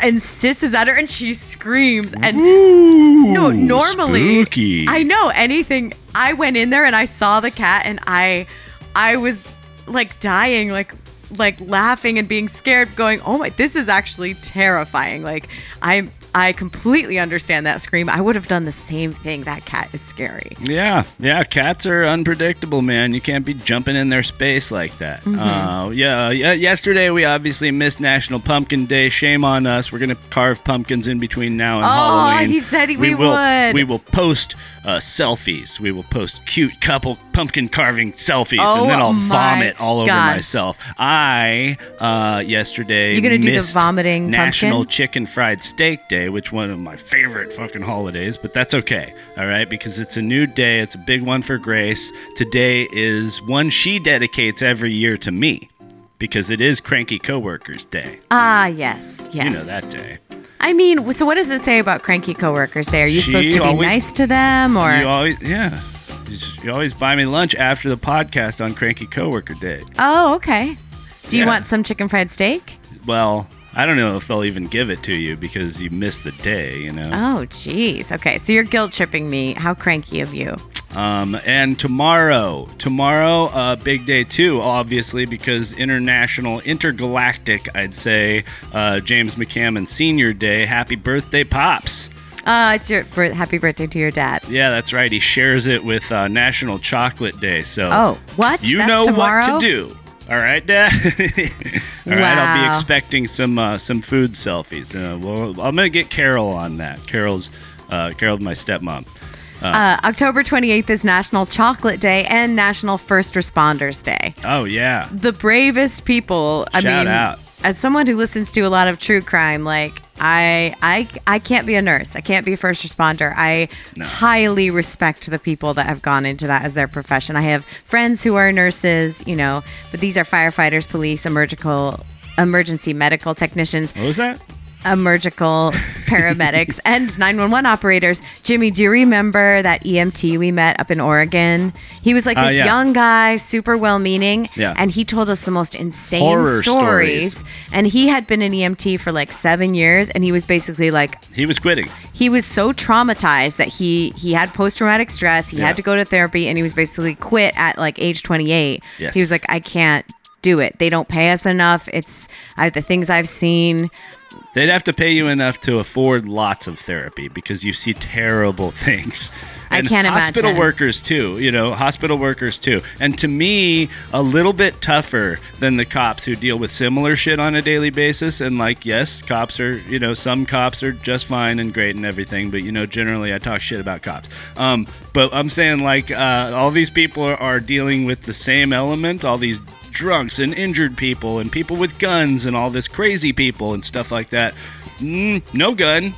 and sisses at her, and she screams. And no, normally, spooky. I know anything. I went in there and I saw the cat, and I, I was like dying, like like laughing and being scared going oh my this is actually terrifying like i i completely understand that scream i would have done the same thing that cat is scary Yeah, yeah. Cats are unpredictable, man. You can't be jumping in their space like that. Mhm. Uh, yeah, yeah. Yesterday we obviously missed National Pumpkin Day. Shame on us. We're gonna carve pumpkins in between now and Halloween. Oh, Halloween. he said he- we will. would. We will post uh, selfies. We will post cute couple pumpkin carving selfies, Oh and then I'll vomit all over myself. I uh, yesterday You gonna do the vomiting National pumpkin? Chicken Fried Steak Day, which one of my favorite fucking holidays, but that's okay. All right, because it's a new day. It's a big one for Grace. Today is one she dedicates every year to me because it is Cranky Coworkers Day. ah yes yes You know that day. I mean so what does it say about cranky coworkers day are you She supposed to be always- nice to them or You always, yeah. You always buy me lunch after the podcast on Cranky Coworker Day. oh okay do you Yeah. want some chicken fried steak Well, I don't know if they'll even give it to you because you missed the day, you know? oh jeez okay so you're guilt tripping me how cranky of you Um, and tomorrow, tomorrow, uh, big day too, obviously, because international, intergalactic, I'd say, uh, James McCammon Senior Day. Happy birthday, Pops. uh it's your happy birthday to your dad Yeah, that's right. He shares it with uh, National Chocolate Day. So, Oh, what? You That's know tomorrow? what to do. All right, Dad. All right, I'll be expecting some uh, some food selfies. Uh, well, I'm gonna get Carol on that. Carol's uh, Carol's my stepmom. Uh, October 28th is National Chocolate Day and National First Responders Day. oh yeah. The bravest people. I Shout mean, out. as someone who listens to a lot of true crime, like I, I, I can't be a nurse. I can't be a first responder. I highly respect the people that have gone into that as their profession. I have friends who are nurses, you know, but these are firefighters, police, emergical, emergency medical technicians What was that? Emergical paramedics and 911 operators. Jimmy, do you remember that EMT we met up in Oregon? He was like Uh, this yeah. young guy, super well meaning. Yeah. And he told us the most insane Horror stories. stories. And he had been an EMT for like seven years. And he was basically like, He was quitting. he was so traumatized that he he had post traumatic stress. He Yeah. had to go to therapy, and he was basically quit at like age 28. Yes. He was like, I can't do it. They don't pay us enough. It's I, the things I've seen. They'd have to pay you enough to afford lots of therapy because you see terrible things. I And can't hospital imagine. workers too, you know, hospital workers too. And to me, a little bit tougher than the cops who deal with similar shit on a daily basis. And like, yes, cops are, you know, some cops are just fine and great and everything, but you know, generally I talk shit about cops. Um, but I'm saying like, uh, all these people are, are dealing with the same element, all these drunks and injured people and people with guns and all this crazy people and stuff like that. Mm, no gun.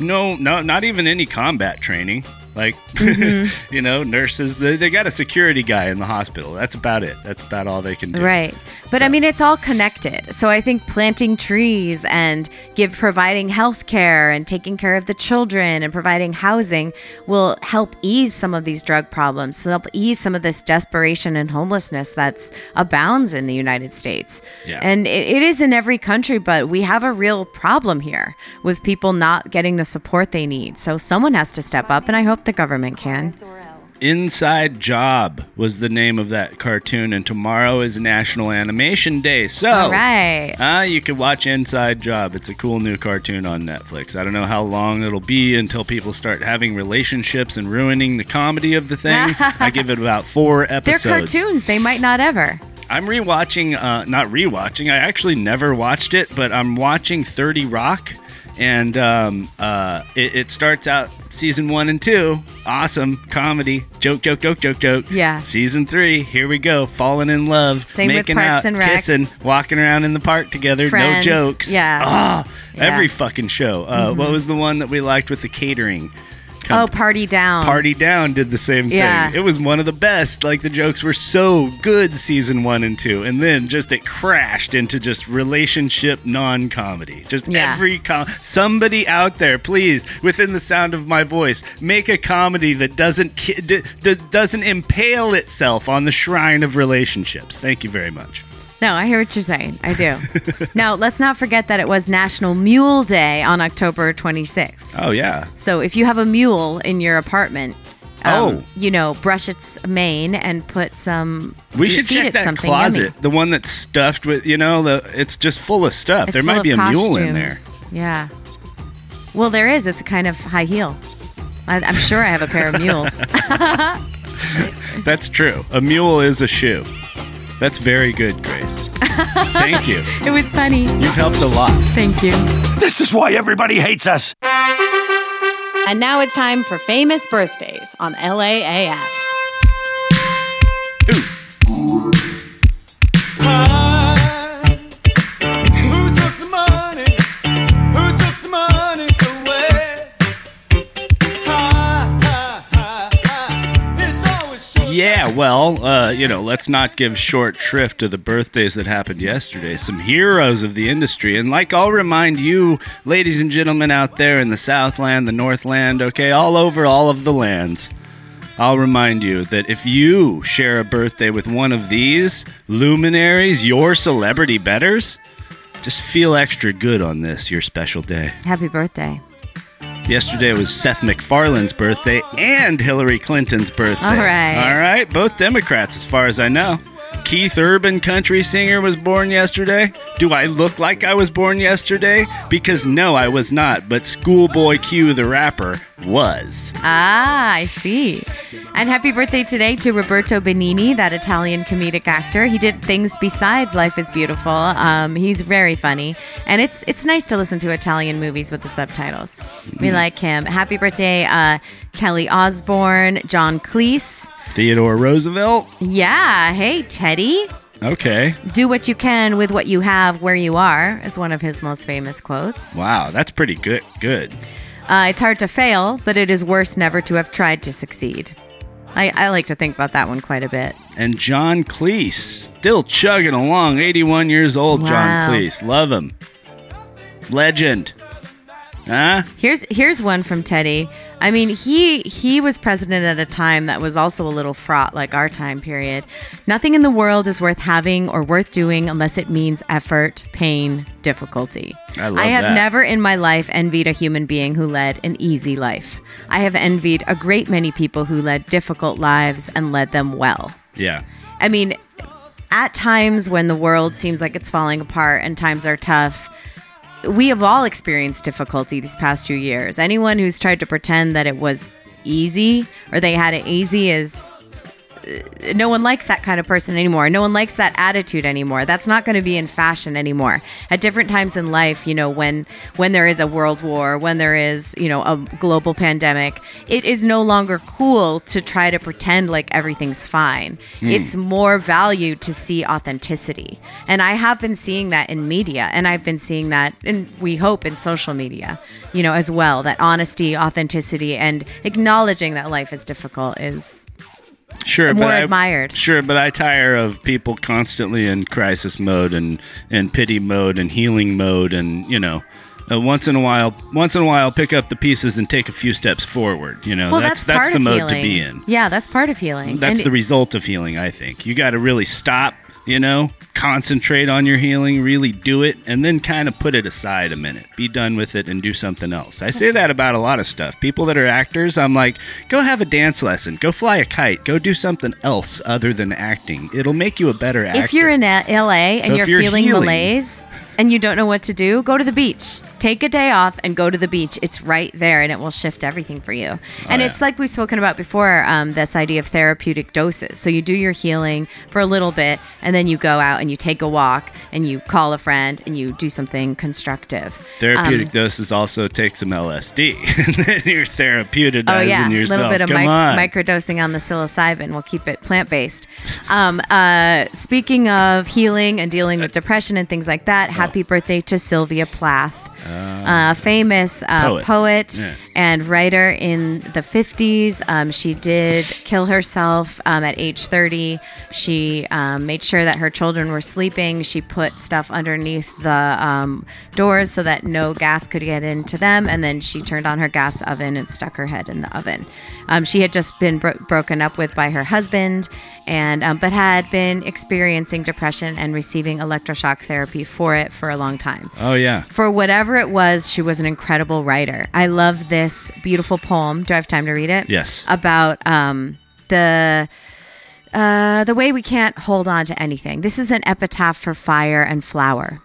No, no, not even any combat training. Like, Mm-hmm. you know, nurses. They, they got a security guy in the hospital. That's about it. That's about all they can do. Right. But I mean, it's all connected. So I think planting trees and give providing health care and taking care of the children and providing housing will help ease some of these drug problems, help ease some of this desperation and homelessness that's abounds in the United States. Yeah. And it, it is in every country, but we have a real problem here with people not getting the support they need. So someone has to step up, and I hope the government can. Inside Job was the name of that cartoon, and tomorrow is National Animation Day. So, All right. uh, you can watch Inside Job. It's a cool new cartoon on Netflix. I don't know how long it'll be until people start having relationships and ruining the comedy of the thing. I give it about four episodes. They're cartoons. They might not ever. I'm rewatching, uh, not rewatching. I actually never watched it, but I'm watching 30 Rock, and um, uh, it, it starts out season one and two, awesome comedy, joke, joke, joke, joke, joke. Yeah. Season three, here we go, falling in love, Same with making Parks out, and Rec. kissing, walking around in the park together, Friends, no jokes. yeah. Ah, every fucking show. Uh, What Mhm. was the one that we liked with the catering? Oh, party down. Party Down did the same thing. Yeah. It was one of the best. Like the jokes were so good season one and two, and then just it crashed into just relationship non-comedy. Just Yeah. every com- somebody out there, please, within the sound of my voice, make a comedy that doesn't ki- d- d- doesn't impale itself on the shrine of relationships. Thank you very much. No, I hear what you're saying. I do. now, let's not forget that it was National Mule Day on October 26th. Oh yeah. So if you have a mule in your apartment, um, Oh. you know, brush its mane and put some. We should feed check it that closet, yummy. the one that's stuffed with, you know, the it's just full of stuff. It's there might be a mule in there. Yeah. Well, there is. It's a kind of high heel. I, I'm sure I have a pair of mules. That's true. A mule is a shoe. That's very good, Grace. Thank you. it was funny. You've helped a lot. Thank you. This is why everybody hates us. And now it's time for famous birthdays on LAAF. Who Yeah, well, uh, you know, let's not give short shrift to the birthdays that happened yesterday. Some heroes of the industry. And like I'll remind you, ladies and gentlemen out there in the Southland, the Northland, okay, all over all of the lands. I'll remind you that if you share a birthday with one of these luminaries, your celebrity betters, just feel extra good on this, your special day. Happy birthday. Yesterday was Seth MacFarlane's birthday and Hillary Clinton's birthday. All right. All right. Both Democrats, as far as I know. Keith Urban, country singer, was born yesterday. Do I look like I was born yesterday? Because no, I was not. But Schoolboy Q, the rapper, was. Ah, I see. And happy birthday today to Roberto Benigni, that Italian comedic actor. He did things besides Life is Beautiful. Um, he's very funny, and it's it's nice to listen to Italian movies with the subtitles. We Mm. like him. Happy birthday, uh, Kelly Osbourne, John Cleese. Theodore Roosevelt. Yeah, hey Teddy. Okay. Do what you can with what you have where you are is one of his most famous quotes. Wow, that's pretty good. Good. Uh, it's hard to fail, but it is worse never to have tried to succeed. I, I like to think about that one quite a bit. And John Cleese, still chugging along, 81 years old. Wow. John Cleese, love him. Legend. Huh? Here's here's one from Teddy. I mean, he he was president at a time that was also a little fraught like our time period. Nothing in the world is worth having or worth doing unless it means effort, pain, difficulty. I love have that. never in my life envied a human being who led an easy life. I have envied a great many people who led difficult lives and led them well. Yeah. I mean, at times when the world seems like it's falling apart and times are tough, we have all experienced difficulty these past few years. Anyone who's tried to pretend that it was easy or they had it easy is no one likes that kind of person anymore. No one likes that attitude anymore. That's not going to be in fashion anymore. At different times in life, you know, when when there is a world war, when there is, you know, a global pandemic, it is no longer cool to try to pretend like everything's fine. Hmm. It's more valued to see authenticity. And I have been seeing that in media and I've been seeing that and we hope in social media, you know, as well, that honesty, authenticity and acknowledging that life is difficult is Sure, more but I- admired. sure, but I tire of people constantly in crisis mode and and pity mode and healing mode, and you know, uh, once in a while, once in a while, pick up the pieces and take a few steps forward. You know, well, that's that's, part the mode healing. to be in. Yeah, that's part of healing. That's And the result of healing. I think you got to really stop. You know, concentrate on your healing, really do it, and then kind of put it aside a minute. Be done with it and do something else. I say that about a lot of stuff. People that are actors, I'm like, go have a dance lesson, go fly a kite, go do something else other than acting. It'll make you a better actor. If you're in LA and So you're, you're feeling healing- malaise and you don't know what to do, go to the beach. Take a day off and go to the beach. It's right there and it will shift everything for you. and Oh, yeah. it's like we've spoken about before um, this idea of therapeutic doses. So you do your healing for a little bit and then you go out and you take a walk and you call a friend and you do something constructive. Therapeutic Um, doses also take some LSD, and then you're therapeuticizing Oh yeah, a little bit of Come mic- on. microdosing on the psilocybin. We'll keep it plant based. Um, uh, speaking of healing and dealing with depression and things like that, happy birthday to Sylvia Plath. Uh, famous uh, Poet. poet, Yeah. and writer in the 50s. Um, she did kill herself um, at age 30. She um, made sure that her children were sleeping. She put stuff underneath the um, doors so that no gas could get into them. And then she turned on her gas oven and stuck her head in the oven. Um, she had just been bro- broken up with by her husband, and um, but had been experiencing depression and receiving electroshock therapy for it for a long time oh yeah. for whatever it was, she was an incredible writer. I love this beautiful poem. Do I have time to read it? Yes. About um, the uh, the way we can't hold on to anything. This is an epitaph for fire and flower.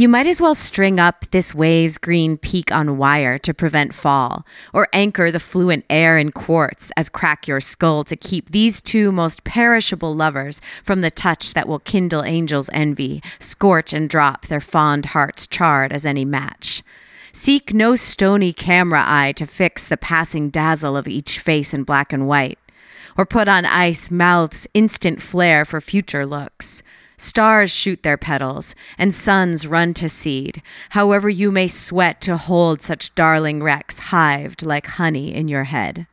You might as well string up this wave's green peak on wire to prevent fall, or anchor the fluent air in quartz as crack your skull to keep these two most perishable lovers from the touch that will kindle angels' envy, scorch and drop their fond hearts charred as any match. Seek no stony camera eye to fix the passing dazzle of each face in black and white, or put on ice mouth's instant flare for future looks. Stars shoot their petals, and suns run to seed. However, you may sweat to hold such darling wrecks hived like honey in your head.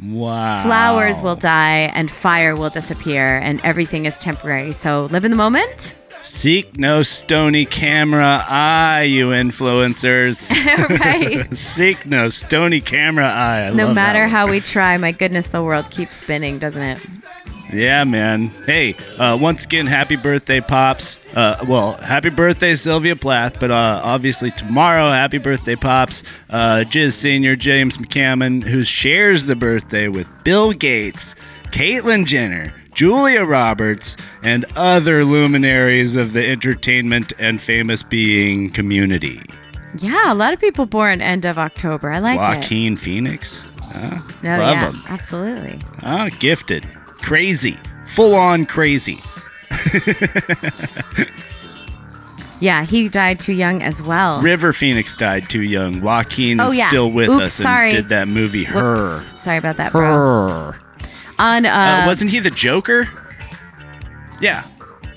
Wow. Flowers will die, and fire will disappear, and everything is temporary. So live in the moment. Seek no stony camera eye, you influencers. right. Seek no stony camera eye. I no matter how we try, my goodness, the world keeps spinning, doesn't it? Yeah, man. Hey, uh, once again, happy birthday, Pops. Uh, well, happy birthday, Sylvia Plath, but uh, obviously tomorrow, happy birthday, Pops. Uh, Jizz Senior James McCammon, who shares the birthday with Bill Gates, Caitlyn Jenner, Julia Roberts, and other luminaries of the entertainment and famous being community. Yeah, a lot of people born end of October. I like it. Joaquin Phoenix. Huh? No, Love yeah, him. absolutely. Ah, gifted. Crazy. Full on crazy. Yeah, he died too young as well. River Phoenix died too young. Joaquin Oh, is yeah. still with Oops, us sorry. and did that movie Her. Whoops. Sorry about that, bro. Her. On uh, Uh, wasn't he the Joker? Yeah.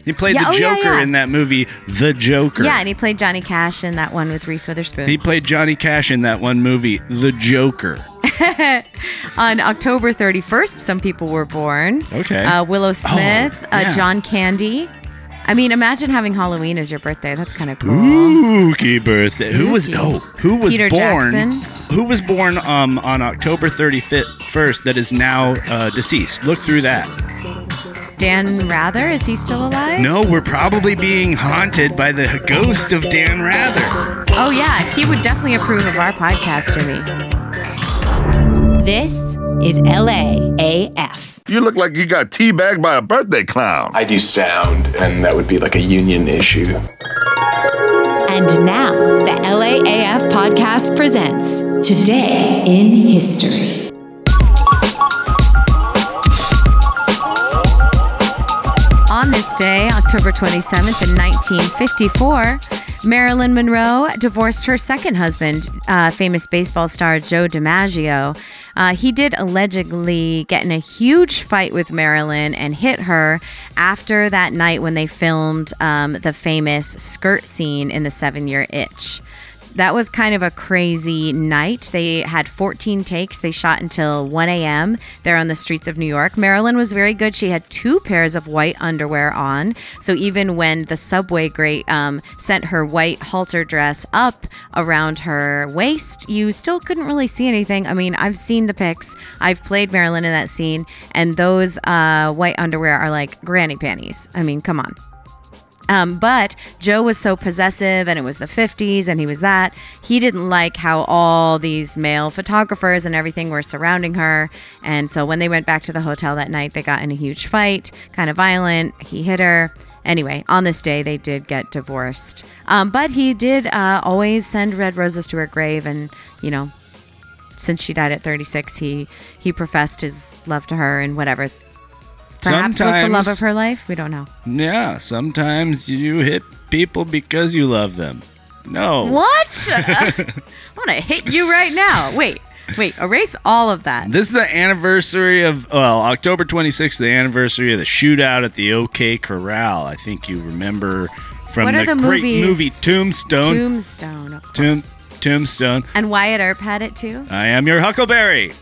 He played Yeah, the oh, Joker yeah. in that movie The Joker. Yeah, and he played Johnny Cash in that one with Reese Witherspoon. He played Johnny Cash in that one movie The Joker. On October 31st, some people were born. Okay. Uh, Willow Smith, Oh, yeah. uh, John Candy. I mean, imagine having Halloween as your birthday. That's kind of cool. Spooky birthday. Who was oh, who was Peter born? Jackson. Who was born um on October 31st that is now uh, deceased? Look through that. Dan Rather, is he still alive? No, we're probably being haunted by the ghost of Dan Rather. Oh, yeah, he would definitely approve of our podcast, Jimmy. This is LAAF. You look like you got teabagged by a birthday clown. I do sound, and that would be like a union issue. And now, the LAAF podcast presents Today in History. On this day, October 27th, in 1954, Marilyn Monroe divorced her second husband, uh, famous baseball star Joe DiMaggio. Uh, he did allegedly get in a huge fight with Marilyn and hit her after that night when they filmed um, the famous skirt scene in The Seven Year Itch that was kind of a crazy night. They had 14 takes. They shot until 1 a.m. there on the streets of New York. Marilyn was very good. She had two pairs of white underwear on. So even when the subway grate um, sent her white halter dress up around her waist, you still couldn't really see anything. I mean, I've seen the pics. I've played Marilyn in that scene, and those uh, white underwear are like granny panties. I mean, come on. Um, but Joe was so possessive, and it was the 50s, and he was that. He didn't like how all these male photographers and everything were surrounding her. And so when they went back to the hotel that night, they got in a huge fight, kind of violent. He hit her. Anyway, on this day, they did get divorced. Um, but he did uh, always send red roses to her grave, and, you know, since she died at 36, he he professed his love to her and whatever Perhaps was the love of her life. We don't know. Yeah, sometimes you hit people because you love them. No. What? I'm gonna hit you right now. Wait, wait. Erase all of that. This is the anniversary of well, October 26th, the anniversary of the shootout at the OK Corral. I think you remember from What the, are the great movies? movie Tombstone. Tombstone. Tomb. Tombstone. And Wyatt Earp had it too. I am your Huckleberry.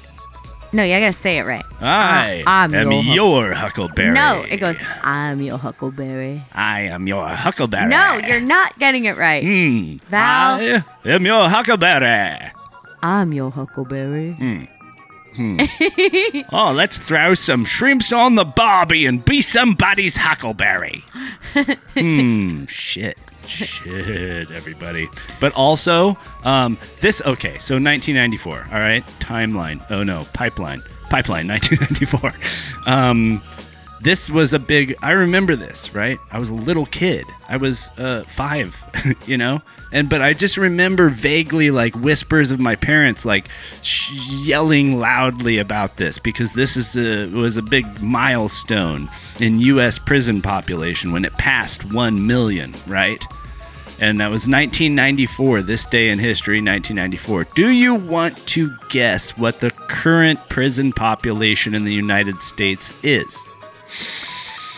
No, you gotta say it right. I I'm am your your Huckleberry. No, it goes. I'm your Huckleberry. I am your Huckleberry. No, you're not getting it right. Hmm. Val. I am your Huckleberry. I'm your Huckleberry. Hmm. Hmm. oh, let's throw some shrimps on the barbie and be somebody's huckleberry. hmm. Shit. Shit, everybody. But also, um, this, okay, so 1994, all right? Timeline. Oh, no, pipeline. Pipeline, 1994. Um, this was a big, I remember this, right? I was a little kid. I was uh, five, you know? And, but I just remember vaguely like whispers of my parents like sh- yelling loudly about this because this is a, was a big milestone in U.S. prison population when it passed 1 million, right? And that was 1994, this day in history, 1994. Do you want to guess what the current prison population in the United States is?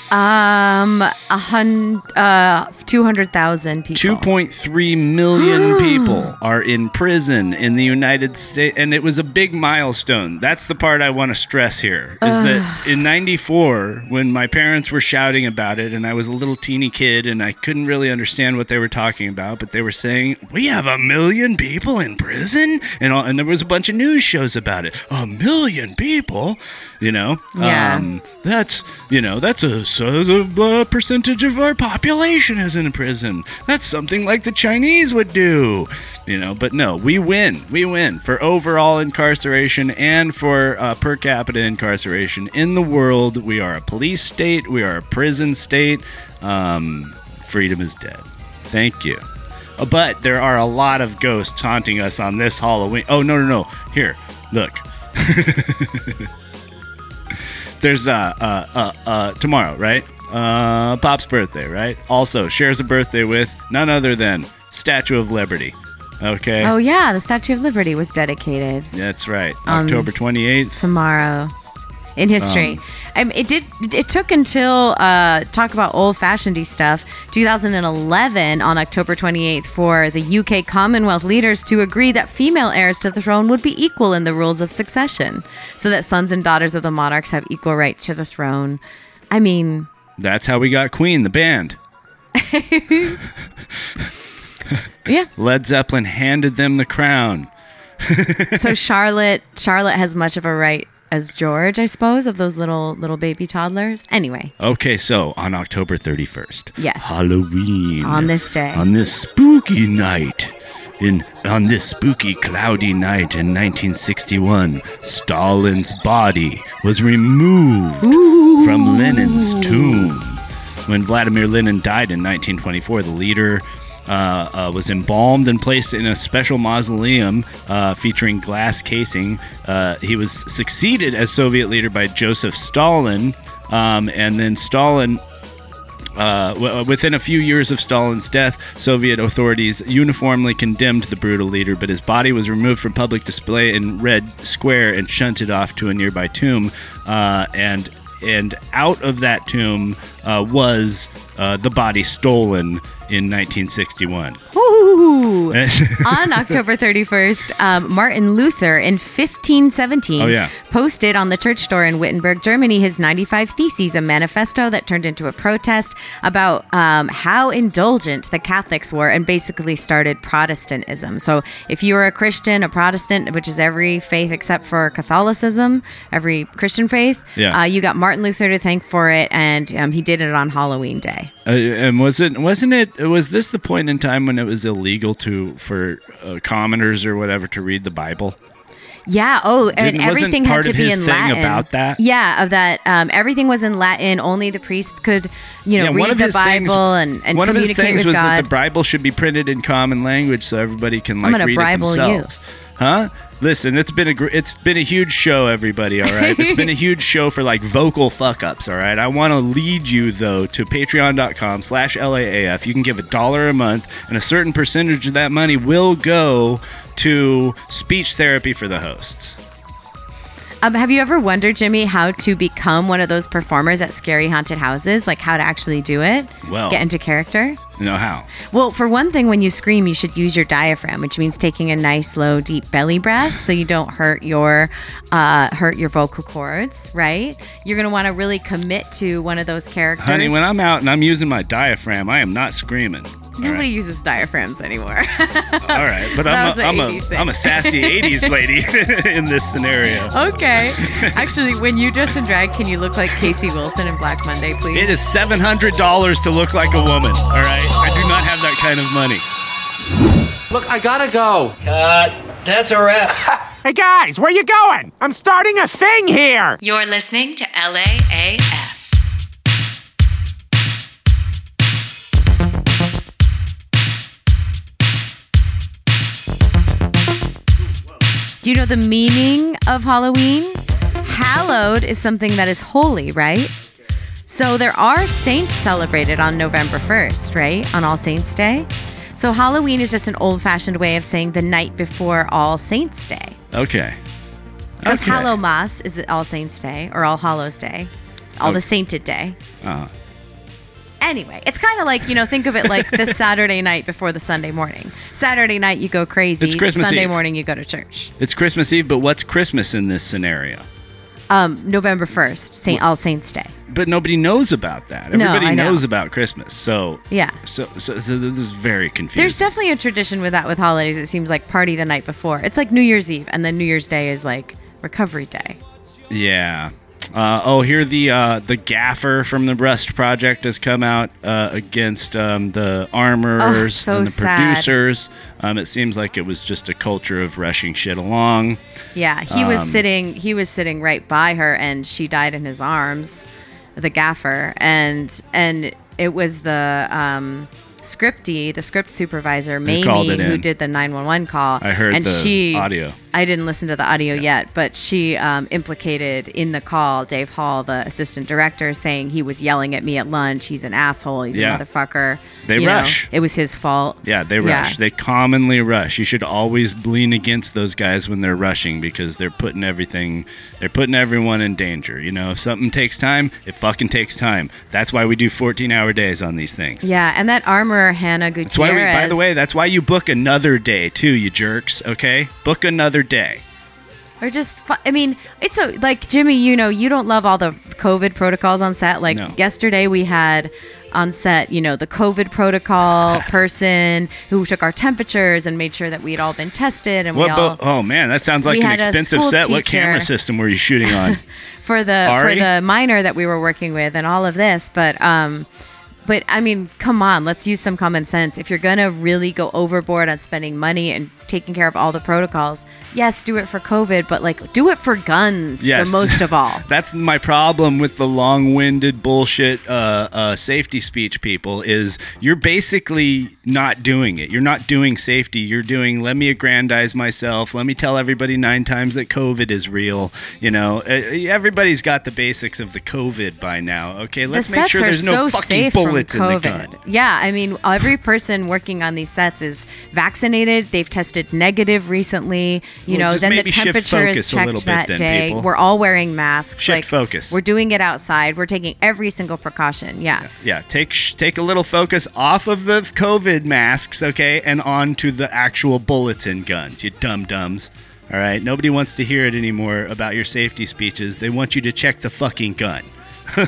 Um, a hundred, uh, two hundred thousand people. 2.3 million people are in prison in the United States, and it was a big milestone. That's the part I want to stress here is that in 94, when my parents were shouting about it, and I was a little teeny kid and I couldn't really understand what they were talking about, but they were saying, We have a million people in prison? And, all, and there was a bunch of news shows about it. A million people? You know? Yeah. Um, that's, you know, that's a, a uh, percentage of our population is in prison. That's something like the Chinese would do, you know. But no, we win. We win for overall incarceration and for uh, per capita incarceration in the world. We are a police state. We are a prison state. Um, freedom is dead. Thank you. Uh, But there are a lot of ghosts haunting us on this Halloween. Oh no no no! Here, look. There's uh uh uh, uh tomorrow, right? Uh, Pop's birthday, right? Also shares a birthday with none other than Statue of Liberty. Okay. Oh yeah, the Statue of Liberty was dedicated That's right. Um, October 28th. tomorrow in history. Um, it did. It took until uh, talk about old-fashionedy stuff. 2011 on October 28th for the UK Commonwealth leaders to agree that female heirs to the throne would be equal in the rules of succession, so that sons and daughters of the monarchs have equal rights to the throne. I mean, That's how we got Queen, the band. yeah. Led Zeppelin handed them the crown. so Charlotte Charlotte has much of a right as George, I suppose, of those little little baby toddlers. Anyway, Okay, so on October 31st. Yes. Halloween. On this day. On this spooky night. In on this spooky cloudy night in 1961, Stalin's body was removed from Lenin's tomb. When Vladimir Lenin died in 1924, the leader uh, uh, was embalmed and placed in a special mausoleum uh, featuring glass casing. Uh, he was succeeded as Soviet leader by Joseph Stalin, um, and then Stalin Uh, w- within a few years of Stalin's death, Soviet authorities uniformly condemned the brutal leader, but his body was removed from public display in Red Square and shunted off to a nearby tomb. Uh, and and out of that tomb uh, was uh, the body stolen in 1961. On October 31st, um, Martin Luther in 1517 Oh, yeah. posted on the church door in Wittenberg, Germany, his 95 Theses, a manifesto that turned into a protest about um, how indulgent the Catholics were and basically started Protestantism. So if you were a Christian, a Protestant, which is every faith except for Catholicism, every Christian faith, Yeah. uh, you got Martin Luther to thank for it, and um, he did it on Halloween Day. Uh, and was it wasn't it was this the point in time when it was illegal to for uh, commoners or whatever to read the Bible? Yeah. Oh, and Didn't- wasn't everything had to be in thing Latin. about that? Yeah, of that. Um, everything was in Latin. Only the priests could, you know, Yeah, read the Bible things, and, and one of his communicate things with was God. that the Bible should be printed in common language so everybody can I'm like read Bible it you. themselves. Huh? Listen, it's been a gr- it's been a huge show, everybody. All right, it's been a huge show for like vocal fuck ups. All right, I want to lead you though to Patreon.com/slash LAAF. You can give a dollar a month, and a certain percentage of that money will go to speech therapy for the hosts. Um, have you ever wondered, Jimmy, how to become one of those performers at scary haunted houses? Like how to actually do it? Well- get into character. No, how? Well, for one thing, when you scream, you should use your diaphragm, which means taking a nice, slow, deep belly breath, so you don't hurt your uh, hurt your vocal cords. Right? You're gonna want to really commit to one of those characters. Honey, when I'm out and I'm using my diaphragm, I am not screaming. All Nobody right. uses diaphragms anymore. All right, but I'm was a, an I'm, 80s a, thing. I'm a sassy 80s lady in this scenario. okay. Actually, when you dress in drag, can you look like Casey Wilson in Black Monday, please? It is $700 to look like a woman, all right? I do not have that kind of money. Look, I gotta go. Cut. That's a wrap. Hey guys, where you going? I'm starting a thing here. You're listening to LAAF. Do you know the meaning of Halloween? Hallowed is something that is holy, right? So there are saints celebrated on November 1st, right? On All Saints Day. So Halloween is just an old fashioned way of saying the night before All Saints Day. Okay. Because Okay. Hallowmas is the All Saints Day or All Hallows Day, All the Sainted Day. Uh, Anyway, it's kind of like, you know, think of it like the Saturday night before the Sunday morning. Saturday night, you go crazy. It's Christmas Sunday Eve. morning, you go to church. it's Christmas Eve, but what's Christmas in this scenario? Um, November 1st, Saint All Saints Day. But nobody knows about that. No, Everybody I know. knows about Christmas. So, Yeah. so, so, so this is very confusing. There's definitely a tradition with that with holidays. It seems like party the night before. It's like New Year's Eve, and then New Year's Day is like recovery day. Yeah. Uh, oh, here the uh, the gaffer from the Rust Project has come out uh, against um, the armorers Oh, so and the sad. producers. Um, it seems like it was just a culture of rushing shit along. Yeah, he was Um, sitting. He was sitting right by her, and she died in his arms, the gaffer, and and it was the um, scripty, the script supervisor, Mamie, who did the nine one one call. I heard and the she, audio. I didn't listen to the audio yet, but she um, implicated in the call Dave Hall, the assistant director, saying he was yelling at me at lunch. He's an asshole. He's Yeah. a motherfucker. They You know, rush. it was his fault. Yeah, they Yeah. rush. They commonly rush. You should always lean against those guys when they're rushing because they're putting everything, they're putting everyone in danger. You know, if something takes time, it fucking takes time. That's why we do 14 hour days on these things. Yeah, and that armor Hannah Gutierrez. That's why we, by the way, that's why you book another day too, you jerks, okay? Book another day. or just fu- i mean it's a like jimmy you know you don't love all the covid protocols on set like No. yesterday we had on set you know the covid protocol person who took our temperatures and made sure that we had all been tested and we What all bo- oh man, that sounds like we an had a expensive school set. What camera system were you shooting on? for the for the minor that we were working with and all of this but um but I mean, come on, let's use some common sense. If you're gonna really go overboard on spending money and taking care of all the protocols, yes, do it for COVID, but like do it for guns Yes. the most of all. That's my problem with the long-winded bullshit uh, uh, safety speech people. Is you're basically not doing it. You're not doing safety. You're doing let me aggrandize myself. Let me tell everybody nine times that COVID is real. You know, Uh, everybody's got the basics of the COVID by now. Okay, let's make sure there's so no fucking safe bullets in the gun. Yeah, I mean, every person working on these sets is vaccinated. They've tested negative recently. You Well, know, then the temperature is checked bit that then, day. people. We're all wearing masks. Shift like, focus. We're doing it outside. We're taking every single precaution. Yeah. Yeah, take sh- take a little focus off of the COVID masks, okay, and on to the actual bullets and guns. You dum dums. All right, nobody wants to hear it anymore about your safety speeches. They want you to check the fucking gun. All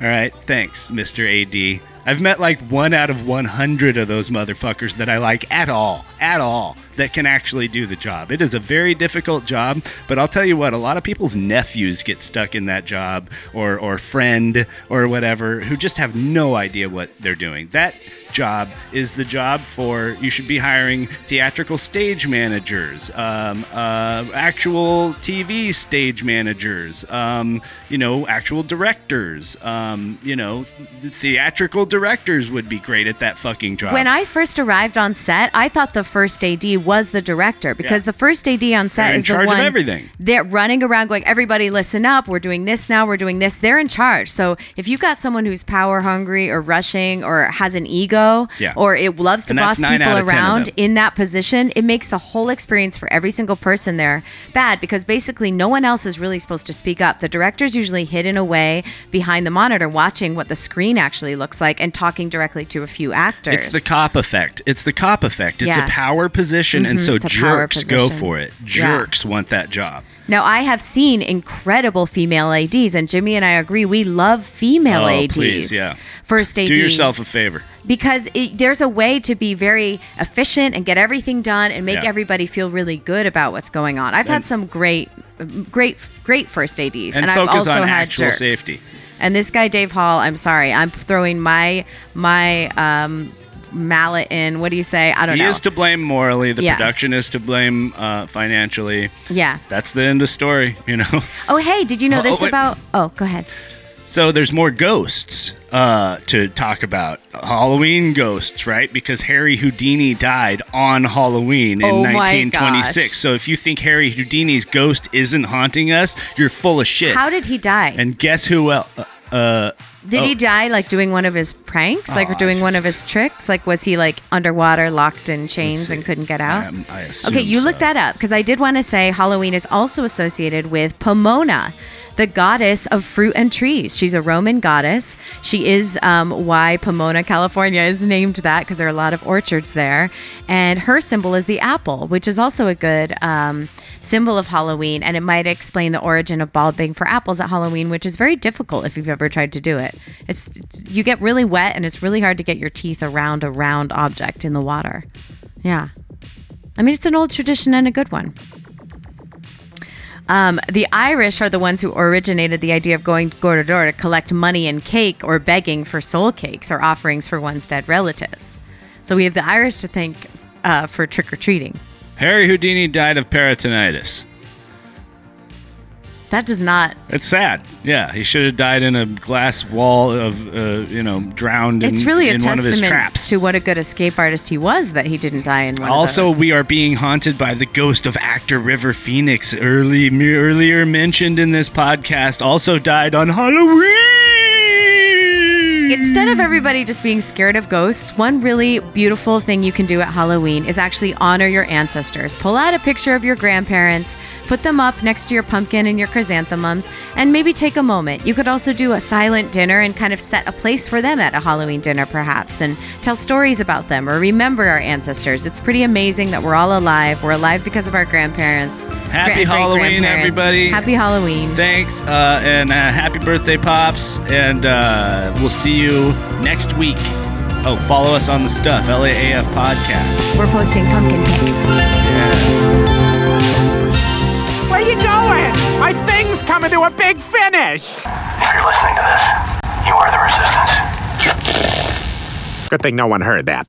right, thanks, Mr. AD. I've met like one out of 100 of those motherfuckers that I like at all, at all, that can actually do the job. It is a very difficult job, but I'll tell you what, a lot of people's nephews get stuck in that job or, or friend or whatever who just have no idea what they're doing. That job is the job for, you should be hiring theatrical stage managers, um, uh, actual TV stage managers, um, you know, actual directors, um, you know, theatrical directors would be great at that fucking job. When I first arrived on set, I thought the first AD was the director because Yeah. the first AD on set They're in is charge the of one everything. They're running around going, "Everybody, listen up! We're doing this now. We're doing this." They're in charge. So if you've got someone who's power hungry or rushing or has an ego Yeah. or it loves to And boss people out of 10 of around in that position, it makes the whole experience for every single person there bad because basically no one else is really supposed to speak up. The director's usually hidden away behind the monitor watching what the screen actually looks like and talking directly to a few actors. It's the cop effect. It's the cop effect. It's Yeah. a power position, and Mhm, so it's a jerks go for it. Yeah. Jerks want that job. Now, I have seen incredible female ADs, and Jimmy and I agree we love female Oh, ADs. please, yeah. First ADs. Do yourself a favor. Because it, there's a way to be very efficient and get everything done and make Yeah. everybody feel really good about what's going on. I've had some great, great, great first ADs, And I've also had jerks. safety. And this guy Dave Hall, I'm sorry, I'm throwing my my um, mallet in. What do you say? I don't he know. He is to blame morally. The Yeah. production is to blame uh, financially. yeah. That's the end of story, you know. Oh, hey, did you know Oh, this oh, about? Oh, go ahead. So there's more ghosts uh, to talk about. Halloween ghosts, right? Because Harry Houdini died on Halloween in Oh 1926. gosh. So if you think Harry Houdini's ghost isn't haunting us, you're full of shit. How did he die? and guess who else? Uh, Did oh, he die like doing one of his pranks, like Oh, doing one of his tricks? Like was he like underwater, locked in chains, and couldn't get out? Um, I okay, you look that up because I did want to say Halloween is also associated with Pomona, the goddess of fruit and trees. She's a Roman goddess. She is um, why Pomona, California, is named that because there are a lot of orchards there, and her symbol is the apple, which is also a good. Um, symbol of Halloween, and it might explain the origin of bulbing for apples at Halloween, which is very difficult if you've ever tried to do it. It's, it's you get really wet, and it's really hard to get your teeth around a round object in the water. Yeah, I mean it's an old tradition and a good one. Um, the Irish are the ones who originated the idea of going door to door to collect money and cake or begging for soul cakes or offerings for one's dead relatives. So we have the Irish to thank uh, for trick or treating. Harry Houdini died of peritonitis. That does not It's sad. Yeah, he should have died in a glass wall of, uh, you know, drowned in, It's really a in one of his traps. testament to what a good escape artist he was that he didn't die in one Also, we are being haunted by the ghost of actor River Phoenix, early earlier mentioned in this podcast. Also died on Halloween. Instead of everybody just being scared of ghosts, one really beautiful thing you can do at Halloween is actually honor your ancestors. Pull out a picture of your grandparents, put them up next to your pumpkin and your chrysanthemums, and maybe take a moment. You could also do a silent dinner and kind of set a place for them at a Halloween dinner, perhaps, and tell stories about them or remember our ancestors. It's pretty amazing that we're all alive. We're alive because of our grandparents. Happy gra- Halloween, everybody. Happy Halloween. Thanks, uh, and uh, happy birthday, Pops. And uh, we'll see you next week. Oh, follow us on the stuff, LAAF Podcast. We're posting pumpkin pics. Where you going? My thing's coming to a big finish. If you're listening to this, you are the resistance. Good thing no one heard that.